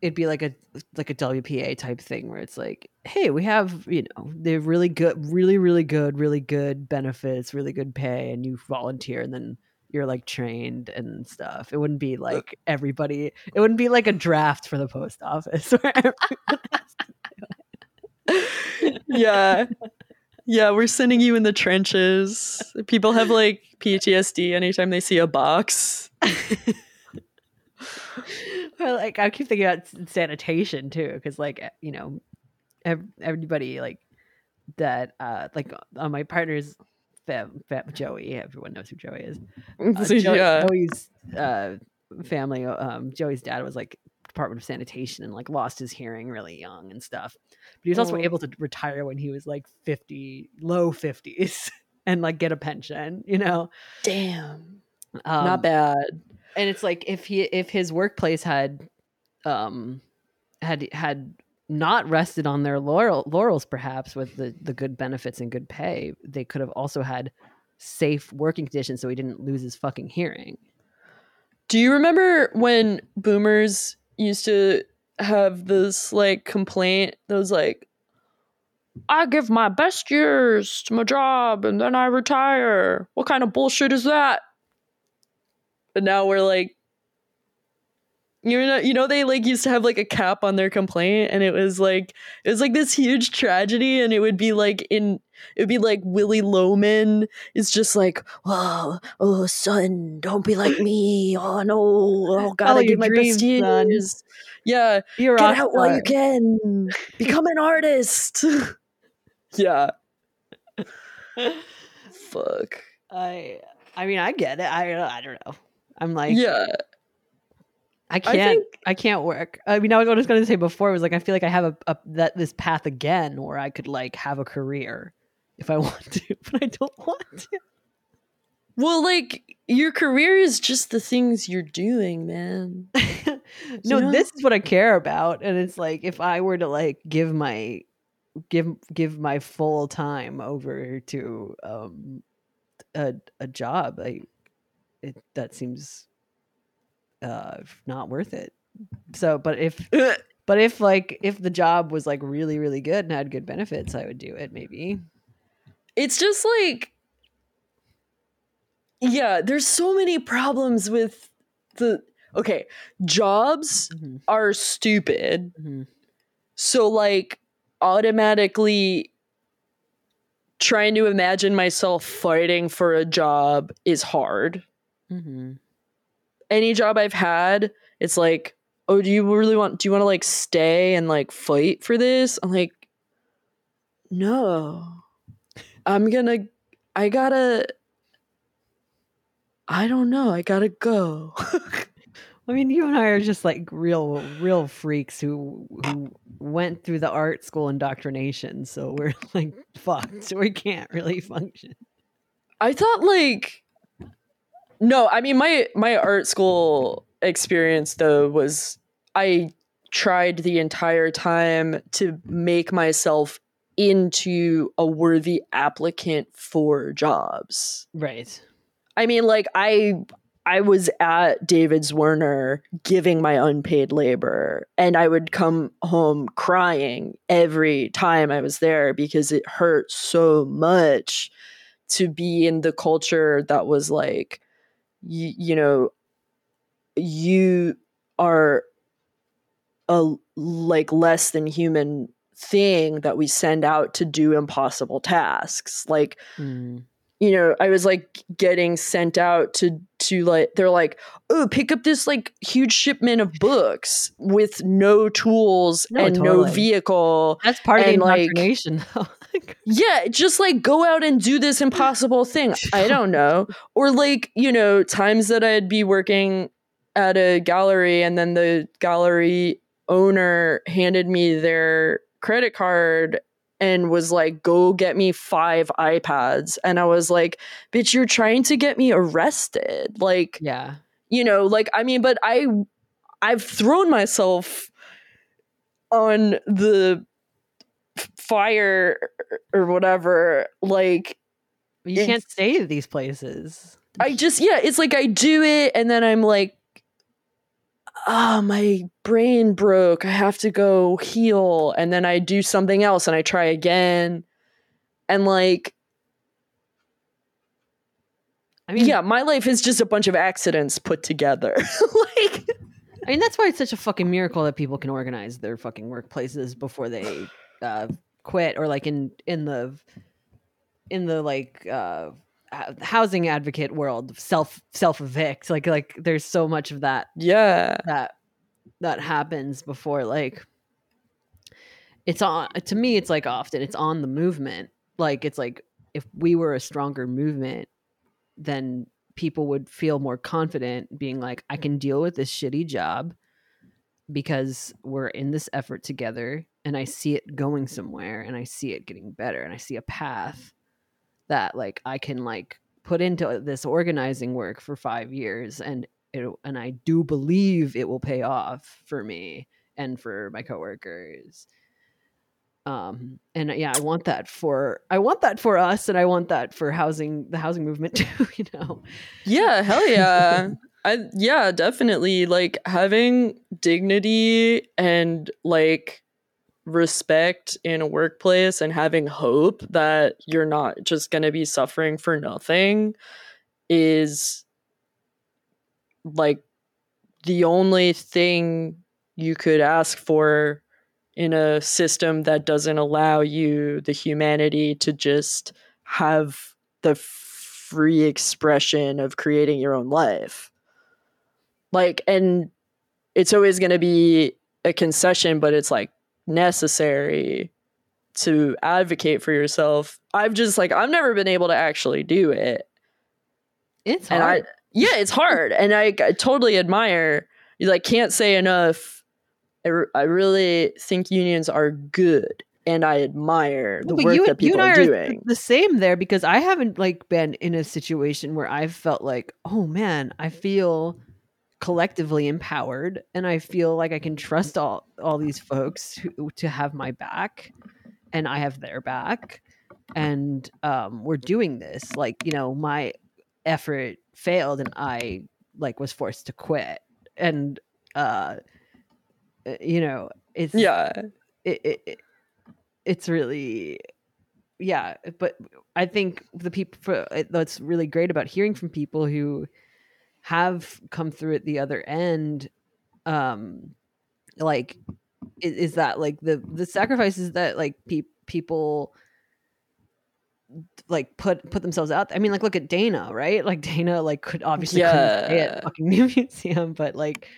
it'd be like a like a WPA type thing where it's like, hey, we have you know they're really good, really really good, really good benefits, really good pay, and you volunteer, and then you're like trained and stuff. It wouldn't be like everybody. It wouldn't be like a draft for the post office where everyone has to yeah. Yeah, we're sending you in the trenches. People have like PTSD anytime they see a box. well, like I keep thinking about sanitation too, because like eh, you know, everybody like that, uh, like on my partner's fam, fam, Joey. Everyone knows who Joey is. Uh, Jo- yeah. Joey's uh, family. Um, Joey's dad was like Department of Sanitation and like lost his hearing really young and stuff. But he was also Oh. able to retire when he was like fifty, low fifties, and like get a pension. You know, Damn. um, Not bad. and it's like if he if his workplace had um had had not rested on their laurel, laurels perhaps with the the good benefits and good pay they could have also had safe working conditions so he didn't lose his fucking hearing Do you remember when boomers used to have this like complaint that was like, I give my best years to my job and then I retire. What kind of bullshit is that? But now we're like, you know, you know, they like used to have like a cap on their complaint, and it was like it was like this huge tragedy, and it would be like in it would be like Willy Loman is just like, oh, oh, son, don't be like me. Oh no, oh, gotta oh, your give my dreams, best son. years. Yeah, you're get out while you can. Become an artist. yeah. Fuck. i i mean i get it i i don't know i'm like yeah. I can't I, think- can't work i mean i was, what I was going to say before was like i feel like i have a, a that this path again where i could like have a career if i want to but i don't want to Well, like your career is just the things you're doing, man. no, Yeah. this is what I care about, and it's like if I were to like give my give give my full time over to um a a job, like it that seems uh not worth it. So, but if but if like if the job was like really really good and had good benefits, I would do it maybe. it's just like yeah, there's so many problems with the okay, jobs Mhm, are stupid. mhm. So like automatically trying to imagine myself fighting for a job is hard. Mhm. Any job I've had, it's like, "Oh, do you really want do you want to like stay and like fight for this?" I'm like, "No." I'm gonna I gotta I don't know, I gotta go. I mean, you and I are just like real, real freaks who who went through the art school indoctrination. So we're like fucked. We can't really function. I thought like no, I mean my my art school experience though was I tried the entire time to make myself into a worthy applicant for jobs. Right. I mean like I I was at David Zwirner giving my unpaid labor, and I would come home crying every time I was there because it hurt so much to be in the culture that was like, you, you know, you are a like less than human thing that we send out to do impossible tasks. Like, Mm. You know, I was like getting sent out to to like they're like, oh, pick up this like huge shipment of books with no tools No, and no vehicle. That's part of the And, like- indoctrination, though. Like, Yeah, just like go out and do this impossible thing. I don't know. Or like, you know, times that I'd be working at a gallery and then the gallery owner handed me their credit card and was like, go get me five iPads. And I was like, bitch, you're trying to get me arrested. Like, yeah. you know like i mean but i i've thrown myself on the fire or whatever like You can't stay at these places. i just yeah it's like i do it and then i'm like ah my brain broke i have to go heal and then i do something else and i try again. And like I mean, yeah my life is just a bunch of accidents put together. Like I mean, that's why it's such a fucking miracle that people can organize their fucking workplaces before they uh, quit, or like in in the in the like uh, Uh, housing advocate world, self self evict. Like like there's so much of that yeah that that happens before like it's on to me it's like often it's on the movement like it's like if we were a stronger movement then people would feel more confident being like i can deal with this shitty job because we're in this effort together and i see it going somewhere and i see it getting better and i see a path that like i can like put into this organizing work for 5 years and it, and I do believe it will pay off for me and for my coworkers. Um, and uh, yeah, I want that for I want that for us, and I want that for housing the housing movement too. You know, Yeah, hell yeah. I yeah, definitely like having dignity and like respect in a workplace and having hope that you're not just going to be suffering for nothing is like the only thing you could ask for in a system that doesn't allow you the humanity to just have the free expression of creating your own life. Like, and it's always going to be a concession, but it's like necessary to advocate for yourself. I've just like, I've never been able to actually do it. it's And I, yeah, it's hard. And I, I totally admire, you like, can't say enough. I, r- I really think unions are good. And I admire the But work you, that people are are doing. the same there because I haven't like been in a situation where I've felt like, oh man, I feel collectively empowered and I feel like I can trust all all these folks who, to have my back and I have their back and um we're doing this like you know my effort failed and I like was forced to quit and uh you know it's Yeah. it, it, it it's really yeah but i think the people for that's really great about hearing from people who have come through at the other end um like is, is that like the the sacrifices that like pe- people like put put themselves out i mean like look at dana right like dana like could obviously couldn't stay at fucking new museum but like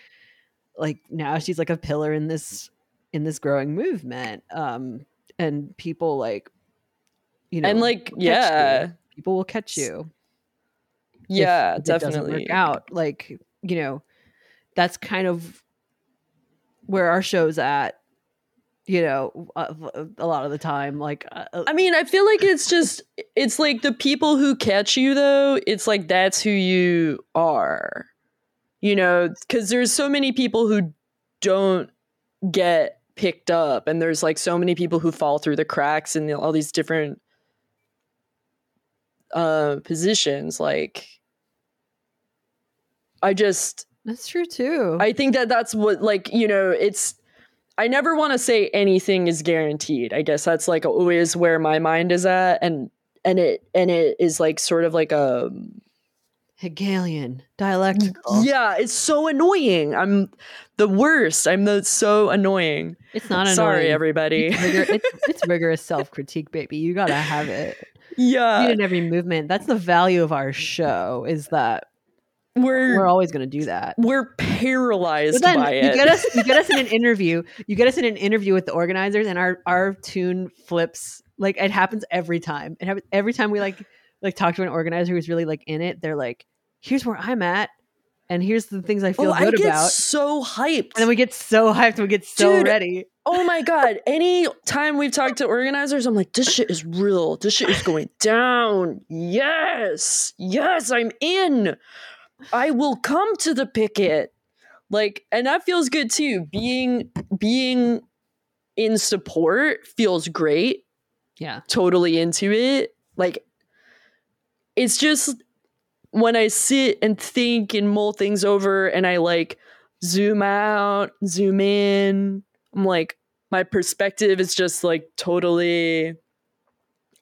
like now she's like a pillar in this in this growing movement um and people like you know, and like catch you. yeah people will catch you. Yeah if definitely work out. Like you know, that's kind of where our show's at. You know, a, a lot of the time, like uh, I mean, I feel like it's just it's like the people who catch you though, it's like that's who you are. You know, cuz there's so many people who don't get picked up and there's like so many people who fall through the cracks in all these different uh positions like I just that's true too. I think that that's what like you know it's I never want to say anything is guaranteed. I guess that's like always where my mind is at and and it and it is like sort of like a Hegelian dialectical. yeah, it's so annoying. I'm the worst. I'm the so annoying. It's not annoying. Sorry everybody. It's, rigor- it's, it's rigorous self critique, baby. You gotta have it. yeah. in every movement. That's the value of our show. Is that We're we're always gonna do that. we're paralyzed then by you it. get us you get us in an interview. You get us in an interview with the organizers, and our our tune flips. Like it happens every time. It happens every time we like like talk to an organizer who's really like in it. They're like, "Here's where I'm at, and here's the things I feel oh, I good get about." so hyped. and then we get so hyped. We get so Dude, ready. Oh my god! Any time we've talked to organizers, I'm like, this shit is real. This shit is going down. Yes, yes, I'm in. I will come to the picket. Like, and that feels good too. Being being in support feels great. Yeah. Totally into it. Like, it's just when I sit and think and mull things over, and I like zoom out, zoom in. I'm like, my perspective is just like totally,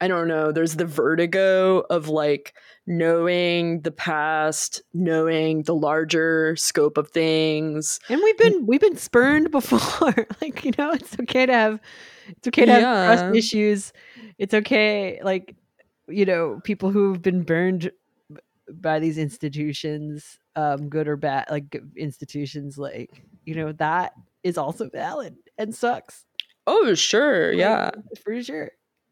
I don't know. There's the vertigo of like knowing the past, knowing the larger scope of things. And we've been we've been spurned before. like, you know, it's okay to have it's okay to have trust issues. It's okay like you know, people who've been burned by these institutions, um good or bad, like institutions like, you know, that is also valid and sucks. Oh, sure. Like, Yeah. For sure.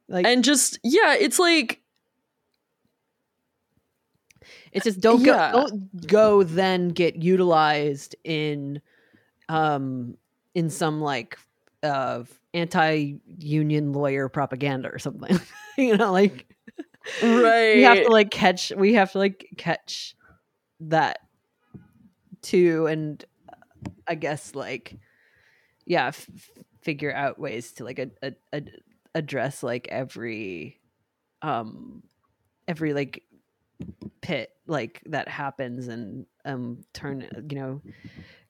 Like And just, yeah, it's like, It's just don't Yeah. go don't go then get utilized in um in some like uh anti-union lawyer propaganda or something. you know, like right. we have to like catch we have to like catch that too and I guess like yeah, f- figure out ways to like a, a, a, address like every um every like pit like that happens and um turn you know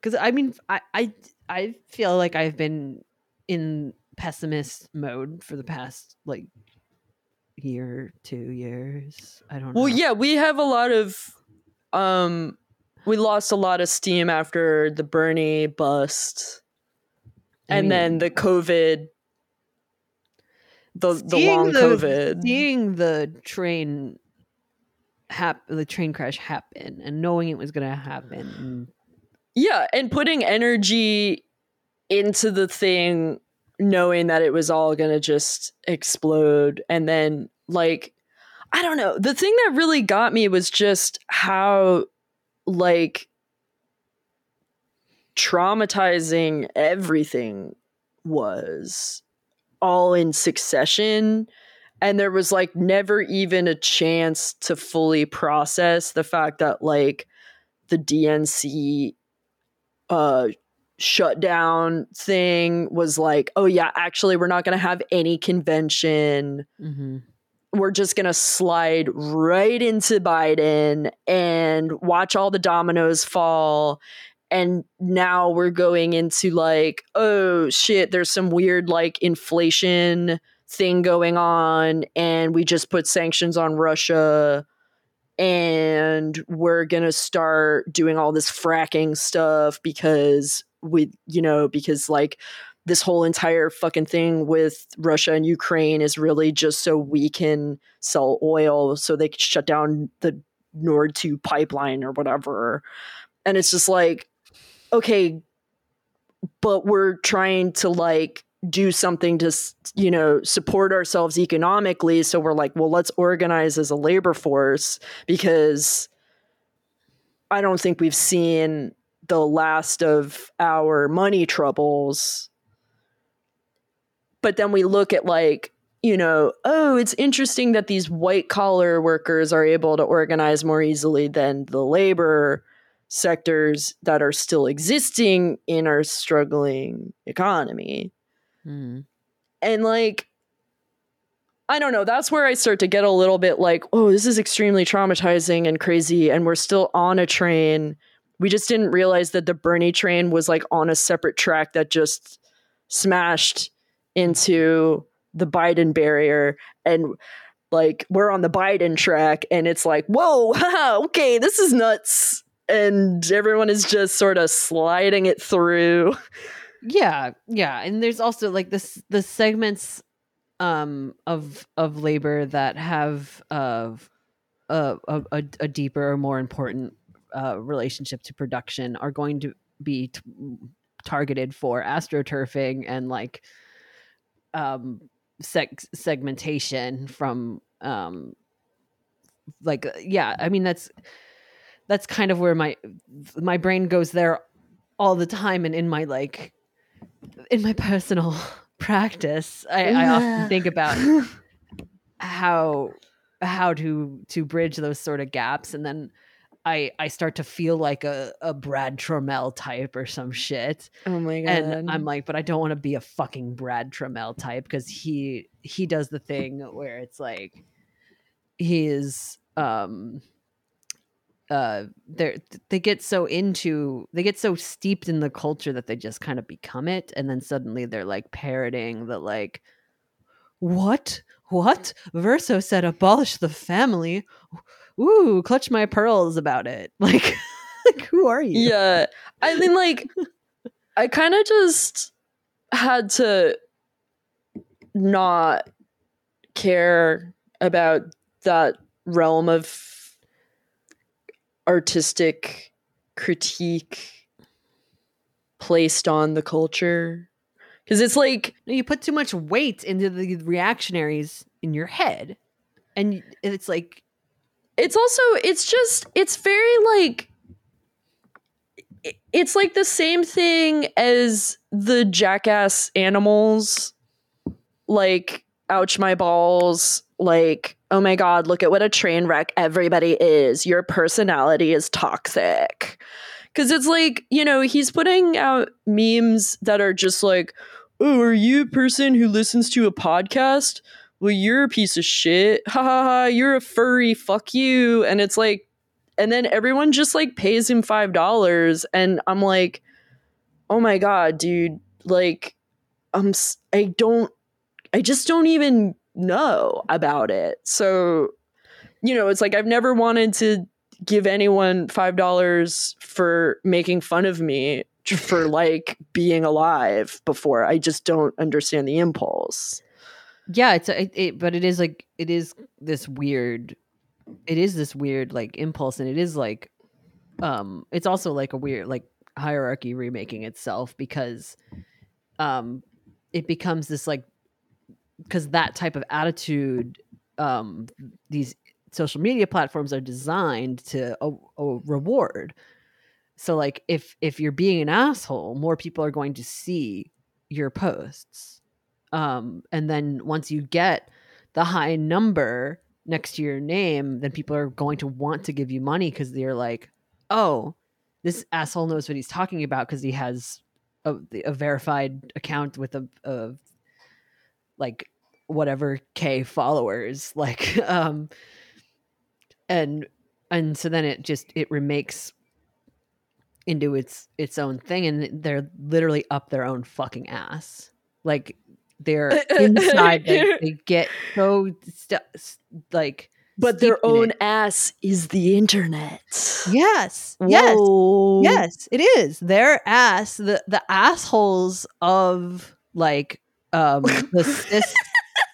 because i mean I, I i feel like i've been in pessimist mode for the past like year two years i don't know Well, yeah, we have a lot of um we lost a lot of steam after the Bernie bust. I and then the COVID the the long the- COVID. seeing the train hap- the train crash happen and knowing it was gonna happen yeah, and putting energy into the thing knowing that it was all going to just explode and then like I don't know. The thing that really got me was just how like traumatizing everything was all in succession and there was like never even a chance to fully process the fact that like the DNC uh shutdown thing was like oh yeah actually we're not going to have any convention mm-hmm. we're just going to slide right into Biden and watch all the dominoes fall. And now we're going into like, oh shit, there's some weird like inflation thing going on. And we just put sanctions on Russia. And we're going to start doing all this fracking stuff because we, you know, because like this whole entire fucking thing with Russia and Ukraine is really just so we can sell oil so they can shut down the Nord 2 pipeline or whatever. And it's just like, okay, but we're trying to like do something to you know support ourselves economically. So we're like well let's organize as a labor force because i don't think we've seen the last of our money troubles. But then we look at like you know oh it's interesting that these white collar workers are able to organize more easily than the labor sectors that are still existing in our struggling economy Mm. and like, I don't know, that's where I start to get a little bit like, oh, this is extremely traumatizing and crazy. And we're still on a train. We just didn't realize that the Bernie train was like on a separate track that just smashed into the Biden barrier. And like, we're on the Biden track. And it's like, whoa, okay, this is nuts. And everyone is just sort of sliding it through. Yeah, yeah, and there's also like this the segments um of of labor that have uh, a, a a deeper or more important uh, relationship to production are going to be t- targeted for astroturfing and like um seg- segmentation from um like uh, yeah i mean that's that's kind of where my my brain goes there all the time and in my like in my personal practice I, I often think about how how to to bridge those sort of gaps and then I I start to feel like a, a Brad Troemel type or some shit. Oh my god. And I'm like, but I don't want to be a fucking Brad Troemel type because he he does the thing where it's like he is um uh they they get so into they get so steeped in the culture that they just kind of become it. And then suddenly they're like parroting the like what? What? Verso said abolish the family. Ooh clutch my pearls about it. Like like who are you? Yeah. I mean like i kind of just had to not care about that realm of artistic critique placed on the culture? Because it's like you put too much weight into the reactionaries in your head. And it's like it's also it's just it's very like it's like the same thing as the jackass animals like ouch my balls like oh my god look at what a train wreck everybody is. Your personality is toxic. Because it's like you know he's putting out memes that are just like oh are you a person who listens to a podcast? Well you're a piece of shit. Ha ha ha you're a furry. Fuck you. And it's like and then everyone just like pays him five dollars. And i'm like oh my god dude. Like i'm i don't i just don't even know about it. So you know it's like i've never wanted to give anyone five dollars for making fun of me for like being alive before. I just don't understand the impulse. Yeah it's a, it, it, but it is like it is this weird it is this weird like impulse and it is like um it's also like a weird like hierarchy remaking itself because um it becomes this like because that type of attitude um these social media platforms are designed to a, a reward. So like if if you're being an asshole more people are going to see your posts. Um and then once you get the high number next to your name then people are going to want to give you money because they're like oh this asshole knows what he's talking about because he has a, a, verified account with a, a like whatever k followers like um and and so then it just it remakes into its its own thing and they're literally up their own fucking ass. Like they're inside they, they get so st- like but their own ass is the internet. Yes Whoa. yes yes it is. Their ass the the assholes of like um the cis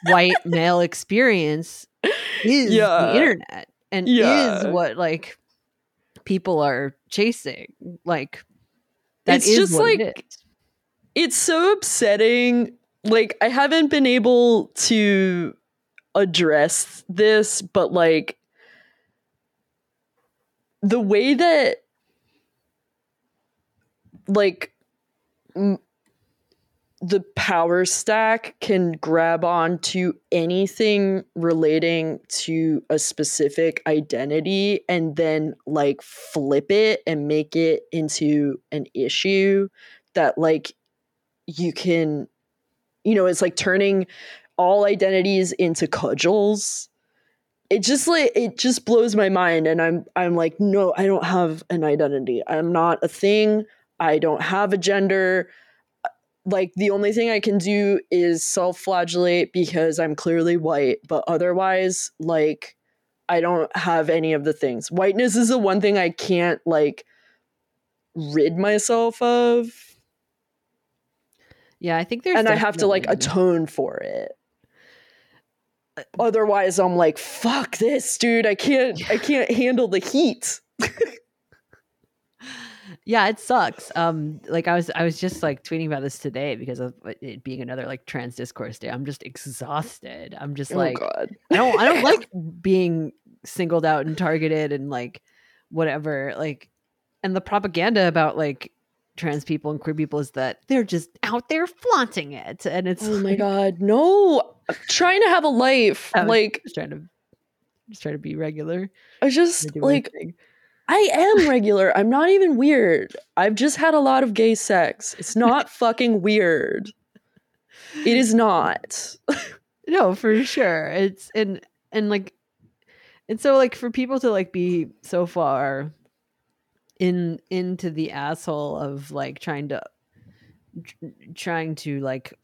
white male experience is yeah. the internet and yeah. is what like people are chasing like that it's just like it it's so upsetting like I haven't been able to address this, but like the way that like m- the power stack can grab on to anything relating to a specific identity and then like flip it and make it into an issue that like you can you know it's like turning all identities into cudgels. It just like it just blows my mind and i'm i'm like no i don't have an identity. I'm not a thing. I don't have a gender like the only thing i can do is self-flagellate because i'm clearly white but otherwise like i don't have any of the things whiteness is the one thing i can't like rid myself of Yeah, I think there's and I have to like atone for it. Otherwise, I'm like, fuck this, dude. I can't. I can't handle the heat. Yeah, it sucks. Um, like I was, I was just like tweeting about this today because of it being another like trans discourse day. I'm just exhausted. I'm just like, oh god. I don't, I don't like being singled out and targeted and like whatever. Like, and the propaganda about like trans people and queer people is that they're just out there flaunting it, and it's Oh my like, god. No. I'm trying to have a life. Like just trying to, just trying to be regular. I just like thing. I am regular. I'm not even weird. I've just had a lot of gay sex. It's not fucking weird. It is not. no for sure it's and and like and so like for people to like be so far in into the asshole of like trying to tr- trying to like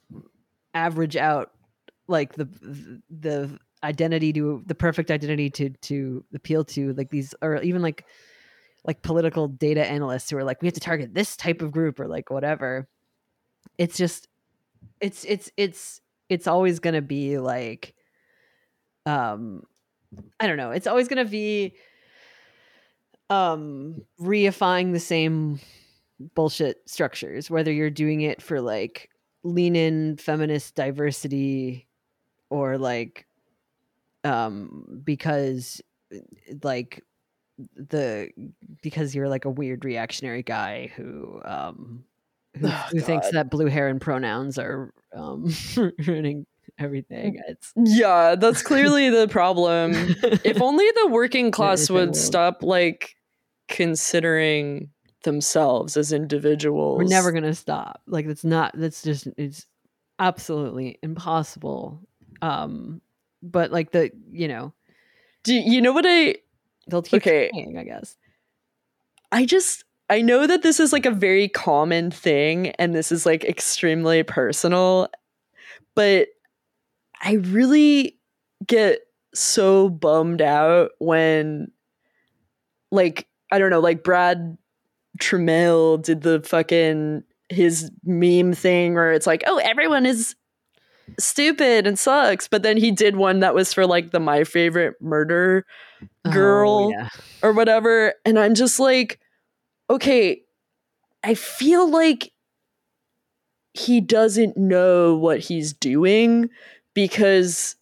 average out like the the identity to the perfect identity to to appeal to like these or even like like political data analysts who are like we have to target this type of group or like whatever. It's just it's it's it's it's always going to be like um i don't know it's always going to be um reifying the same bullshit structures whether you're doing it for like lean in feminist diversity or like um because like the because you're like a weird reactionary guy who um who, Oh, who thinks that blue hair and pronouns are um ruining everything it's Yeah, that's clearly the problem. if only the working class would world. stop like considering themselves as individuals. we're never gonna stop like that's not that's just it's absolutely impossible um but like the you know Do you know what I they'll keep Okay. trying, i guess I just I know that this is like a very common thing and this is like extremely personal, but I really get so bummed out when like I don't know, like Brad Troemel did the fucking his meme thing where it's like, "Oh, everyone is stupid and sucks." But then he did one that was for like the my favorite murder girl oh, yeah. or whatever. And I'm just like, okay, I feel like he doesn't know what he's doing because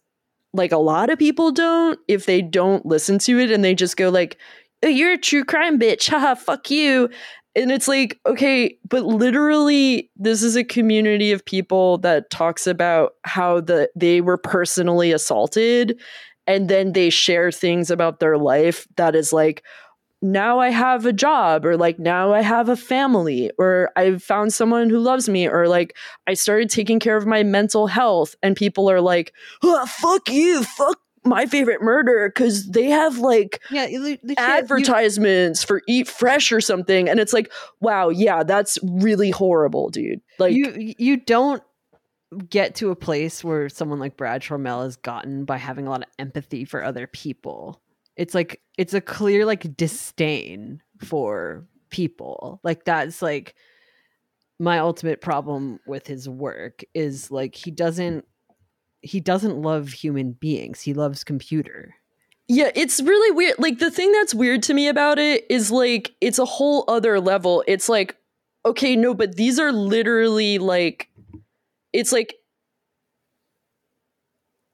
like a lot of people don't if they don't listen to it and they just go like oh, you're a true crime bitch haha fuck you and it's like okay but literally this is a community of people that talks about how the they were personally assaulted and then they share things about their life that is like now I have a job or like now I have a family or I've found someone who loves me or like I started taking care of my mental health and people are like oh, fuck you fuck my favorite murder cuz they have like yeah you- legit, you- advertisements for eat fresh or something and it's like wow yeah that's really horrible dude like you you don't get to a place where someone like Brad Troemel has gotten by having a lot of empathy for other people. It's like it's a clear like disdain for people. Like that's like my ultimate problem with his work is like he doesn't he doesn't love human beings. He loves computer. Yeah, it's really weird. Like the thing that's weird to me about it is like it's a whole other level. It's like okay, no, but these are literally like it's like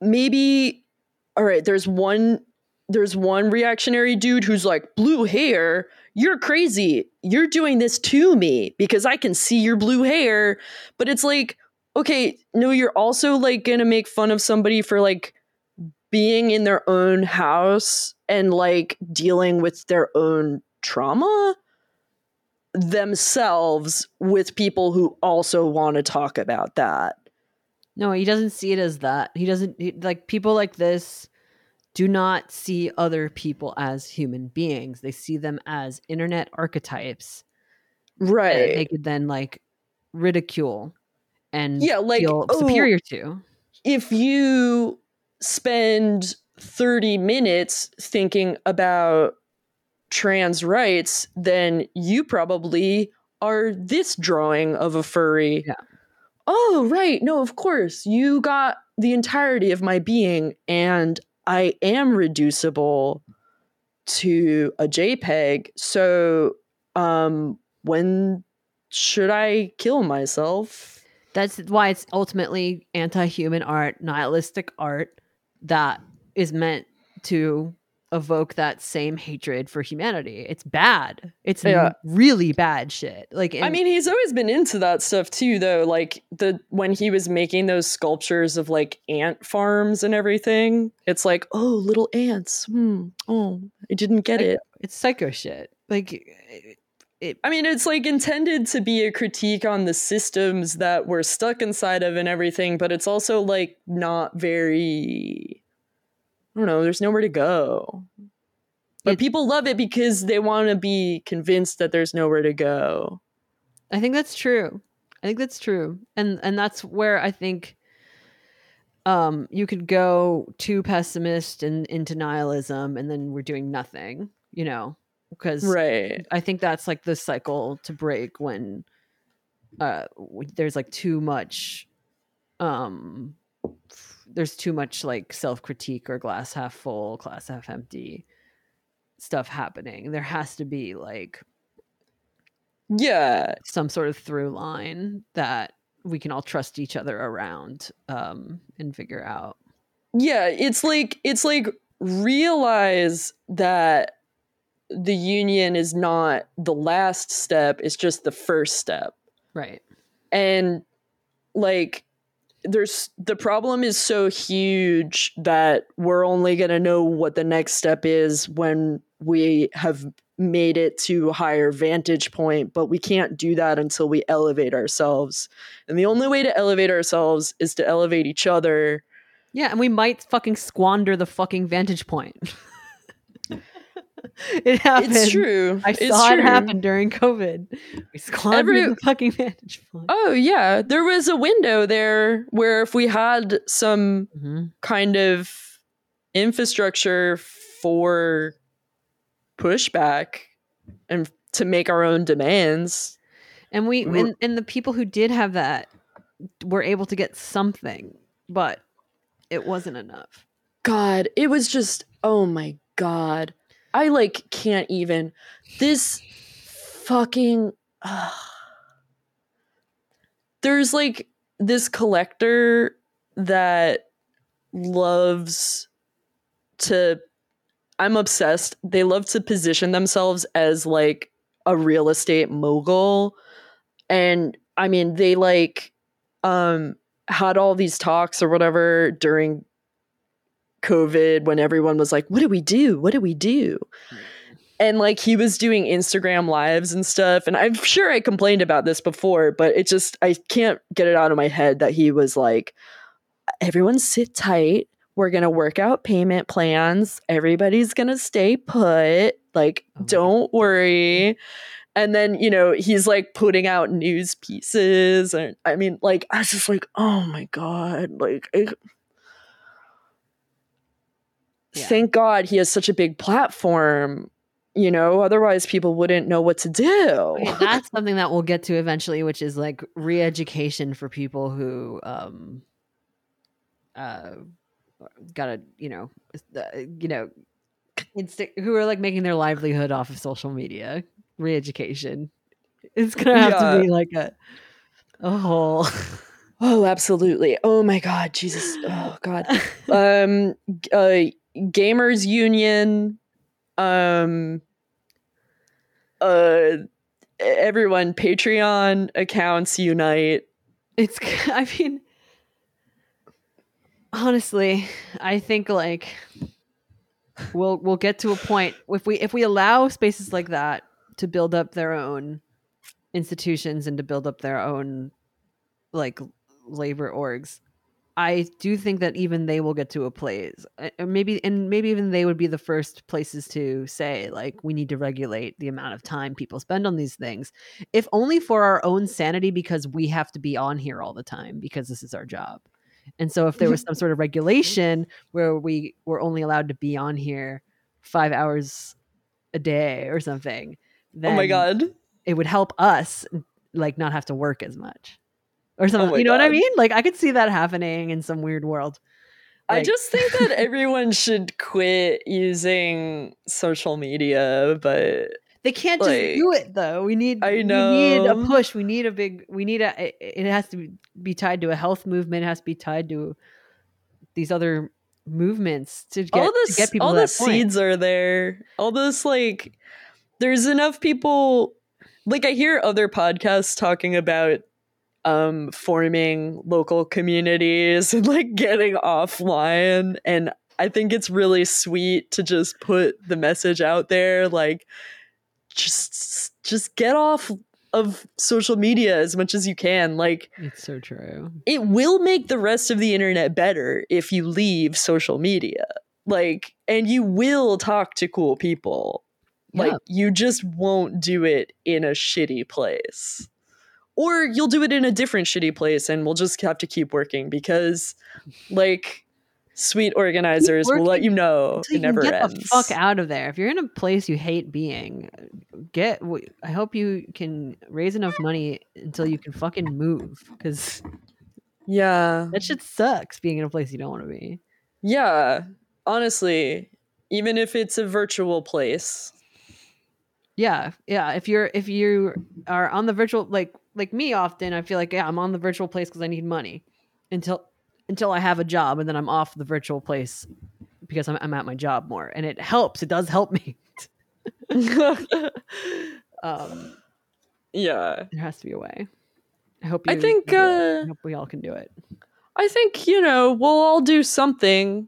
maybe all right, there's one there's one reactionary dude who's like, blue hair, you're crazy. You're doing this to me because I can see your blue hair. But it's like, okay, no, you're also like gonna make fun of somebody for like being in their own house and like dealing with their own trauma themselves with people who also want to talk about that. No, he doesn't see it as that. He doesn't he, like people like this do not see other people as human beings. They see them as internet archetypes. Right. They could then like ridicule and yeah, like feel oh, superior to. If you spend 30 minutes thinking about trans rights, then you probably are this drawing of a furry. Yeah. Oh, right. No, of course. You got the entirety of my being, and I am reducible to a JPEG. So, um, when should I kill myself? That's why it's ultimately anti-human art, nihilistic art that is meant to evoke that same hatred for humanity. It's bad. It's Yeah. really bad shit. Like I mean, he's always been into that stuff too, though. Like the when he was making those sculptures of like ant farms and everything, it's like, oh, little ants. Hmm. Oh, I didn't get Like- it. it's psycho shit. Like it, I mean, it's like intended to be a critique on the systems that we're stuck inside of and everything, but it's also like not very. I don't know. There's nowhere to go. But It- people love it because they want to be convinced that there's nowhere to go. I think that's true. I think that's true. And and that's where I think um you could go too pessimist and into nihilism and then we're doing nothing, you know, because Right. I think that's like the cycle to break when uh there's like too much um there's too much like self-critique or glass half full, glass half empty stuff happening. There has to be like Yeah. some sort of through line that we can all trust each other around um and figure out. Yeah, it's like it's like realize that the union is not the last step, it's just the first step. Right. And like there's the problem is so huge that we're only going to know what the next step is when we have made it to a higher vantage point, but we can't do that until we elevate ourselves. And the only way to elevate ourselves is to elevate each other Yeah, and we might fucking squander the fucking vantage point. it happened. It's true. I It's saw it true. happen during COVID. We squandered Every- the fucking vantage point. Oh yeah, there was a window there where if we had some Mhm. kind of infrastructure for pushback and to make our own demands. And we and, and the people who did have that were able to get something, but it wasn't enough. God, it was just oh my god. I like can't even this fucking There's like this collector that loves to I'm obsessed. They love to position themselves as like a real estate mogul. And I mean, they like um had all these talks or whatever during COVID when everyone was like, what do we do? What do we do? And like he was doing Instagram lives and stuff. And I'm sure I complained about this before, but it just, I can't get it out of my head that he was like, everyone sit tight. We're going to work out payment plans. Everybody's going to stay put. Like, Oh don't worry. And then, you know, he's like putting out news pieces. And I mean, like, I was just like, oh my God. Like, I, Yeah. thank God he has such a big platform. You know, otherwise people wouldn't know what to do. Okay, that's something that we'll get to eventually, which is like re-education for people who um uh gotta you know uh, you know who are like making their livelihood off of social media re-education it's gonna have to be like a a whole Oh, absolutely. Oh my god, Jesus. Oh god. um uh gamers union um uh everyone Patreon accounts unite. It's I mean honestly, I think like we'll we'll get to a point if we if we allow spaces like that to build up their own institutions and to build up their own like labor orgs i do think that even they will get to a place maybe and maybe even they would be the first places to say like we need to regulate the amount of time people spend on these things if only for our own sanity because we have to be on here all the time because this is our job. And so if there was some sort of regulation where we were only allowed to be on here five hours a day or something then oh my god. it would help us like not have to work as much or Oh something my you know what i mean? Like i could see that happening in some weird world. I just think that everyone should quit using social media, but they can't just Like, do it though. We need I we need a push. We need a big we need a it, it has to be tied to a health movement. It has to be tied to these other movements to get, all to the get people all to the point. seeds are there. All this like there's enough people like I hear other podcasts talking about um forming local communities and like getting offline. And I think it's really sweet to just put the message out there like just just get off of social media as much as you can. Like it's so true. it will make the rest of the internet better if you leave social media. Like and you will talk to cool people. Like Yeah. you just won't do it in a shitty place or you'll do it in a different shitty place and we'll just have to keep working because like sweet organizers will let you know so you it never get ends. the fuck out of there. If you're in a place you hate being get I hope you can raise enough money until you can fucking move because yeah. that shit sucks being in a place you don't want to be. Yeah honestly even if it's a virtual place. Yeah yeah if you're if you are on the virtual like like me often i feel like yeah i'm on the virtual place because i need money until until i have a job and then i'm off the virtual place because i'm, I'm at my job more. And it helps. It does help me. Um yeah. there has to be a way. I hope you I think, can do it. uh, i hope we all can do it. I think, you know, we'll all do something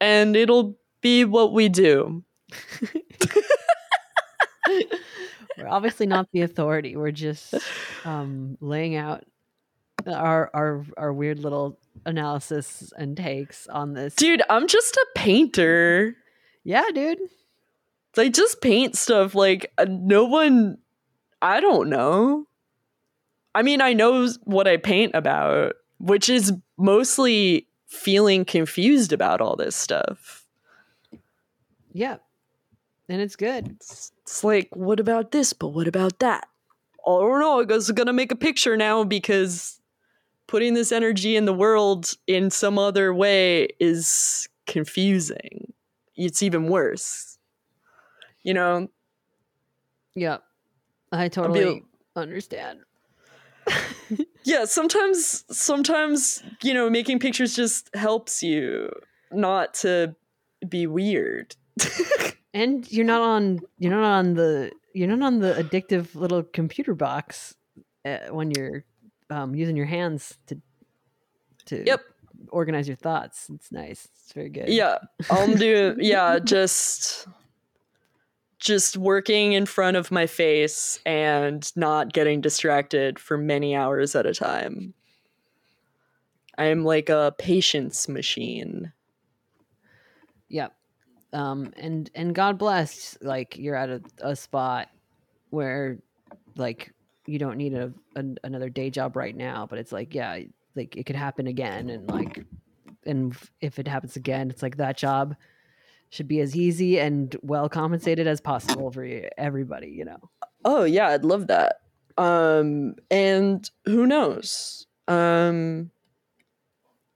and it'll be what we do. we're obviously not the authority we're just um laying out our our our weird little analysis and takes on this Dude, I'm just a painter. yeah dude I just paint stuff like uh, no one I don't know. I mean, I know what I paint about, which is mostly feeling confused about all this stuff. yeah and it's good It's, it's like, what about this? But what about that? I don't know. I guess I'm gonna make a picture now because putting this energy in the world in some other way is confusing. It's even worse. You know, yeah i totally understand yeah, sometimes sometimes, you know, making pictures just helps you not to be weird. and you're not on you're not on the you're not on the addictive little computer box uh, when you're um, using your hands to to Yep. organize your thoughts it's nice it's very good Yeah, I'm doing yeah, just just working in front of my face and not getting distracted for many hours at a time. I am like a patience machine. Yep. Um, and and God bless, like you're at a, a spot where, like, you don't need a, a another day job right now, but it's like, yeah, like it could happen again, and like, and if it happens again, it's like that job should be as easy and well compensated as possible for you, everybody, you know. Oh yeah, I'd love that. Um and who knows? Um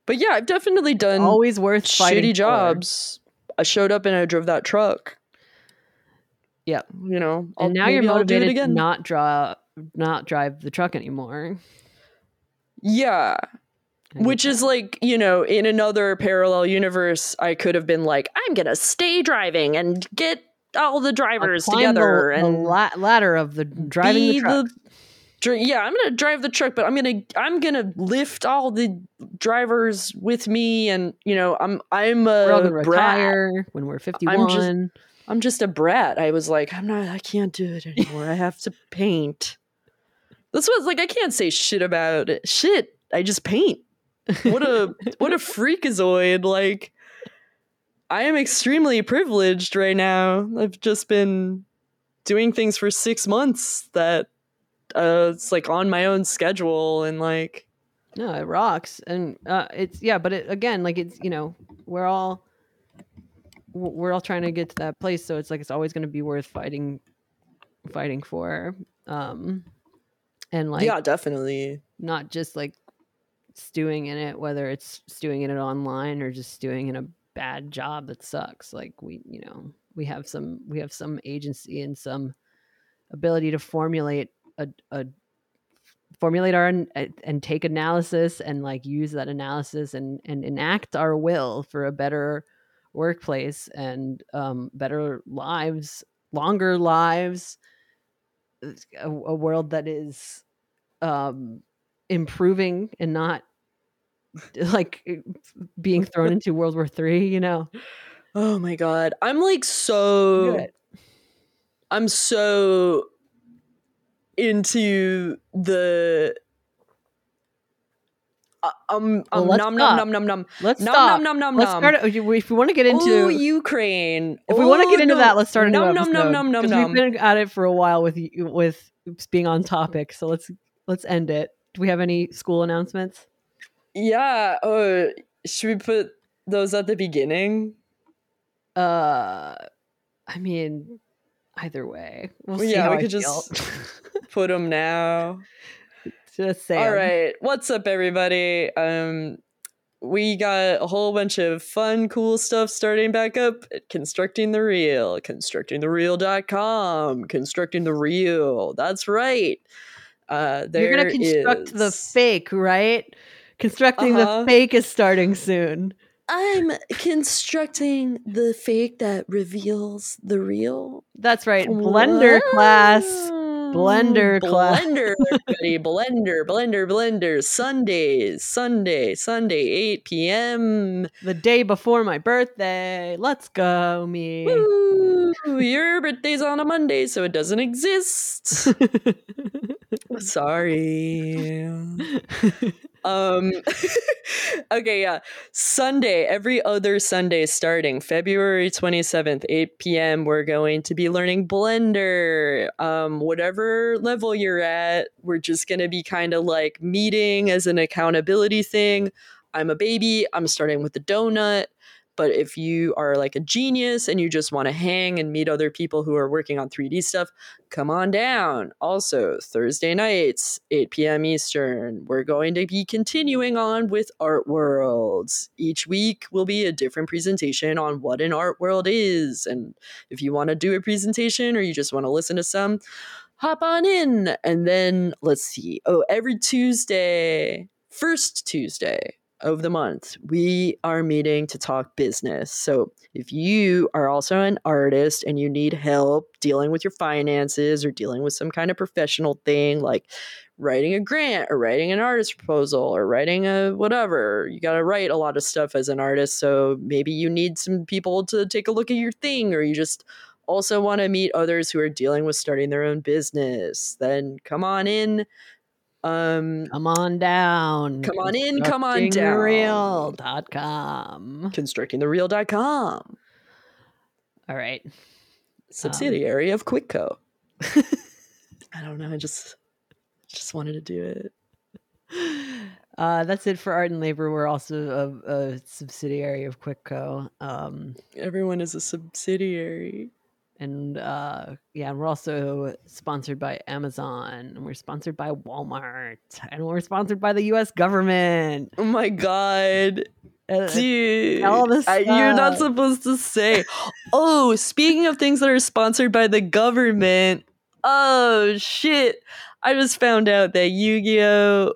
but yeah, I've definitely done Always worth shitty jobs. I showed up and I drove that truck. Yep. You know, I'll- and now you're maybe do it motivated to again. not draw, not drive the truck anymore. Yeah. Which is like, you know, in another parallel universe, I could have been like, I'm gonna stay driving and get all the drivers together the, the and la- ladder of the driving the truck. dri- yeah, I'm gonna drive the truck, but I'm gonna I'm gonna lift all the drivers with me, and you know, I'm I'm We're all a gonna brat. retire when we're 51. I'm just a brat. I was like, I'm not. I can't do it anymore. I have to paint. This was like I can't say shit about it. Shit, I just paint. What a what a freakazoid! Like, I am extremely privileged right now. I've just been doing things for six months that uh, it's like on my own schedule and like No, it rocks, and uh, it's yeah. But it, again, like it's you know we're all we're all trying to get to that place, so it's like it's always going to be worth fighting, fighting for, um, and like yeah, definitely. not just like stewing in it, whether it's stewing in it online or just stewing in a bad job that sucks. Like we, you know, we have some we have some agency and some ability to formulate a, a formulate our and take analysis and like use that analysis and and enact our will for a better workplace and um, better lives, longer lives, a, a world that is um, improving and not like being thrown into World War Three. You know, Oh my god, I'm like so. I'm so into the. Uh, um, Well, um let's nom nom nom nom nom let's nom stop. nom nom nom let's nom. start. If we want to get into oh, Ukraine. if we want to get into that, let's start a new Nom, nom, episode. nom, nom, nom. We've been at it for a while with with being on topic, so let's let's end it. Do we have any school announcements? Yeah. Oh, should we put those at the beginning? Uh, I mean, either way, we'll Well, see yeah, how we I could feel. just Put them now. just say. All right. What's up, everybody? Um, we got a whole bunch of fun, cool stuff starting back up at Constructing the Real, constructingthereal.com, constructing the real. That's right. Uh, You're gonna there construct the fake, right? Constructing Uh-huh. the fake is starting soon. I'm constructing the fake that reveals the real. That's right. Blender class. Blender class. Blender, everybody. Blender, Blender, Blender. Sundays, Sunday, Sunday, 8 p.m. The day before my birthday. Let's go, me. Woo! Your birthday's on a Monday, so it doesn't exist. Sorry. Um Okay, yeah. Sunday, every other Sunday starting February 27th, 8 p.m., we're going to be learning Blender. Um whatever level you're at, we're just to be kind of like meeting as an accountability thing. I'm a baby, I'm starting with the donut. But if you are like a genius and you just want to hang and meet other people who are working on 3D stuff, come on down. Also, Thursday nights, 8 p.m. Eastern, we're going to be continuing on with Art Worlds. Each week will be a different presentation on what an art world is. And if you want to do a presentation or you just want to listen to some, hop on in. And then let's see. Oh, every Tuesday, first Tuesday of the month, we are meeting to talk business. So if you are also an artist and you need help dealing with your finances or dealing with some kind of professional thing like writing a grant or writing an artist proposal or writing a whatever, you got to write a lot of stuff as an artist. So maybe you need some people to take a look at your thing or you just also want to meet others who are dealing with starting their own business, then come on in. Um, Come on down. Come on in, come on down. Constructingthereal.com. constructingthereal.com, All right. subsidiary of Quitco. I don't know. I just just wanted to do it. Uh, that's it for Art and Labor. We're also a, a subsidiary of Quitco. Um, Everyone is a subsidiary. And uh, yeah, we're also sponsored by Amazon, and we're sponsored by Walmart, and we're sponsored by the U.S. government. Oh my god. Uh, Dude, all this I- you're not supposed to say. oh, speaking of things that are sponsored by the government, oh shit! I just found out that Yu-Gi-Oh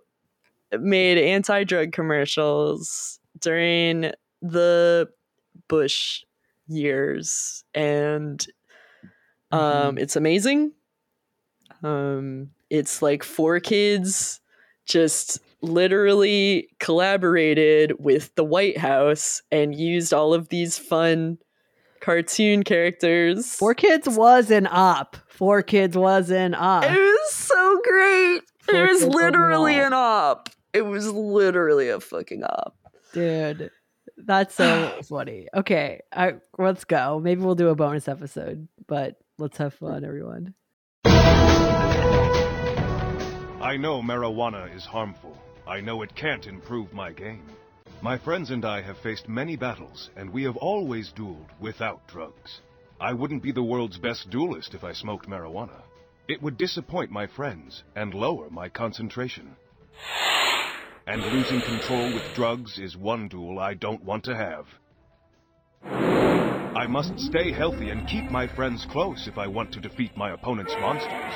made anti-drug commercials during the Bush years, and um, it's amazing. Um, it's like four kids just literally collaborated with the White House and used all of these fun cartoon characters. Four Kids was an op. Four Kids was an op. It was so great. Four it was Kids was an literally an op. It was literally a fucking op. Dude, that's so funny. Okay, I, let's go. Maybe we'll do a bonus episode, but let's have fun, everyone. I know marijuana is harmful. I know it can't improve my game. My friends and I have faced many battles, and we have always dueled without drugs. I wouldn't be the world's best duelist if I smoked marijuana. It would disappoint my friends and lower my concentration. And losing control with drugs is one duel I don't want to have. I must stay healthy and keep my friends close if I want to defeat my opponent's monsters.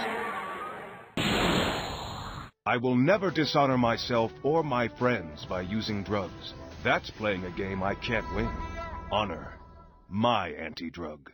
I will never dishonor myself or my friends by using drugs. That's playing a game I can't win. Honor. My anti-drug.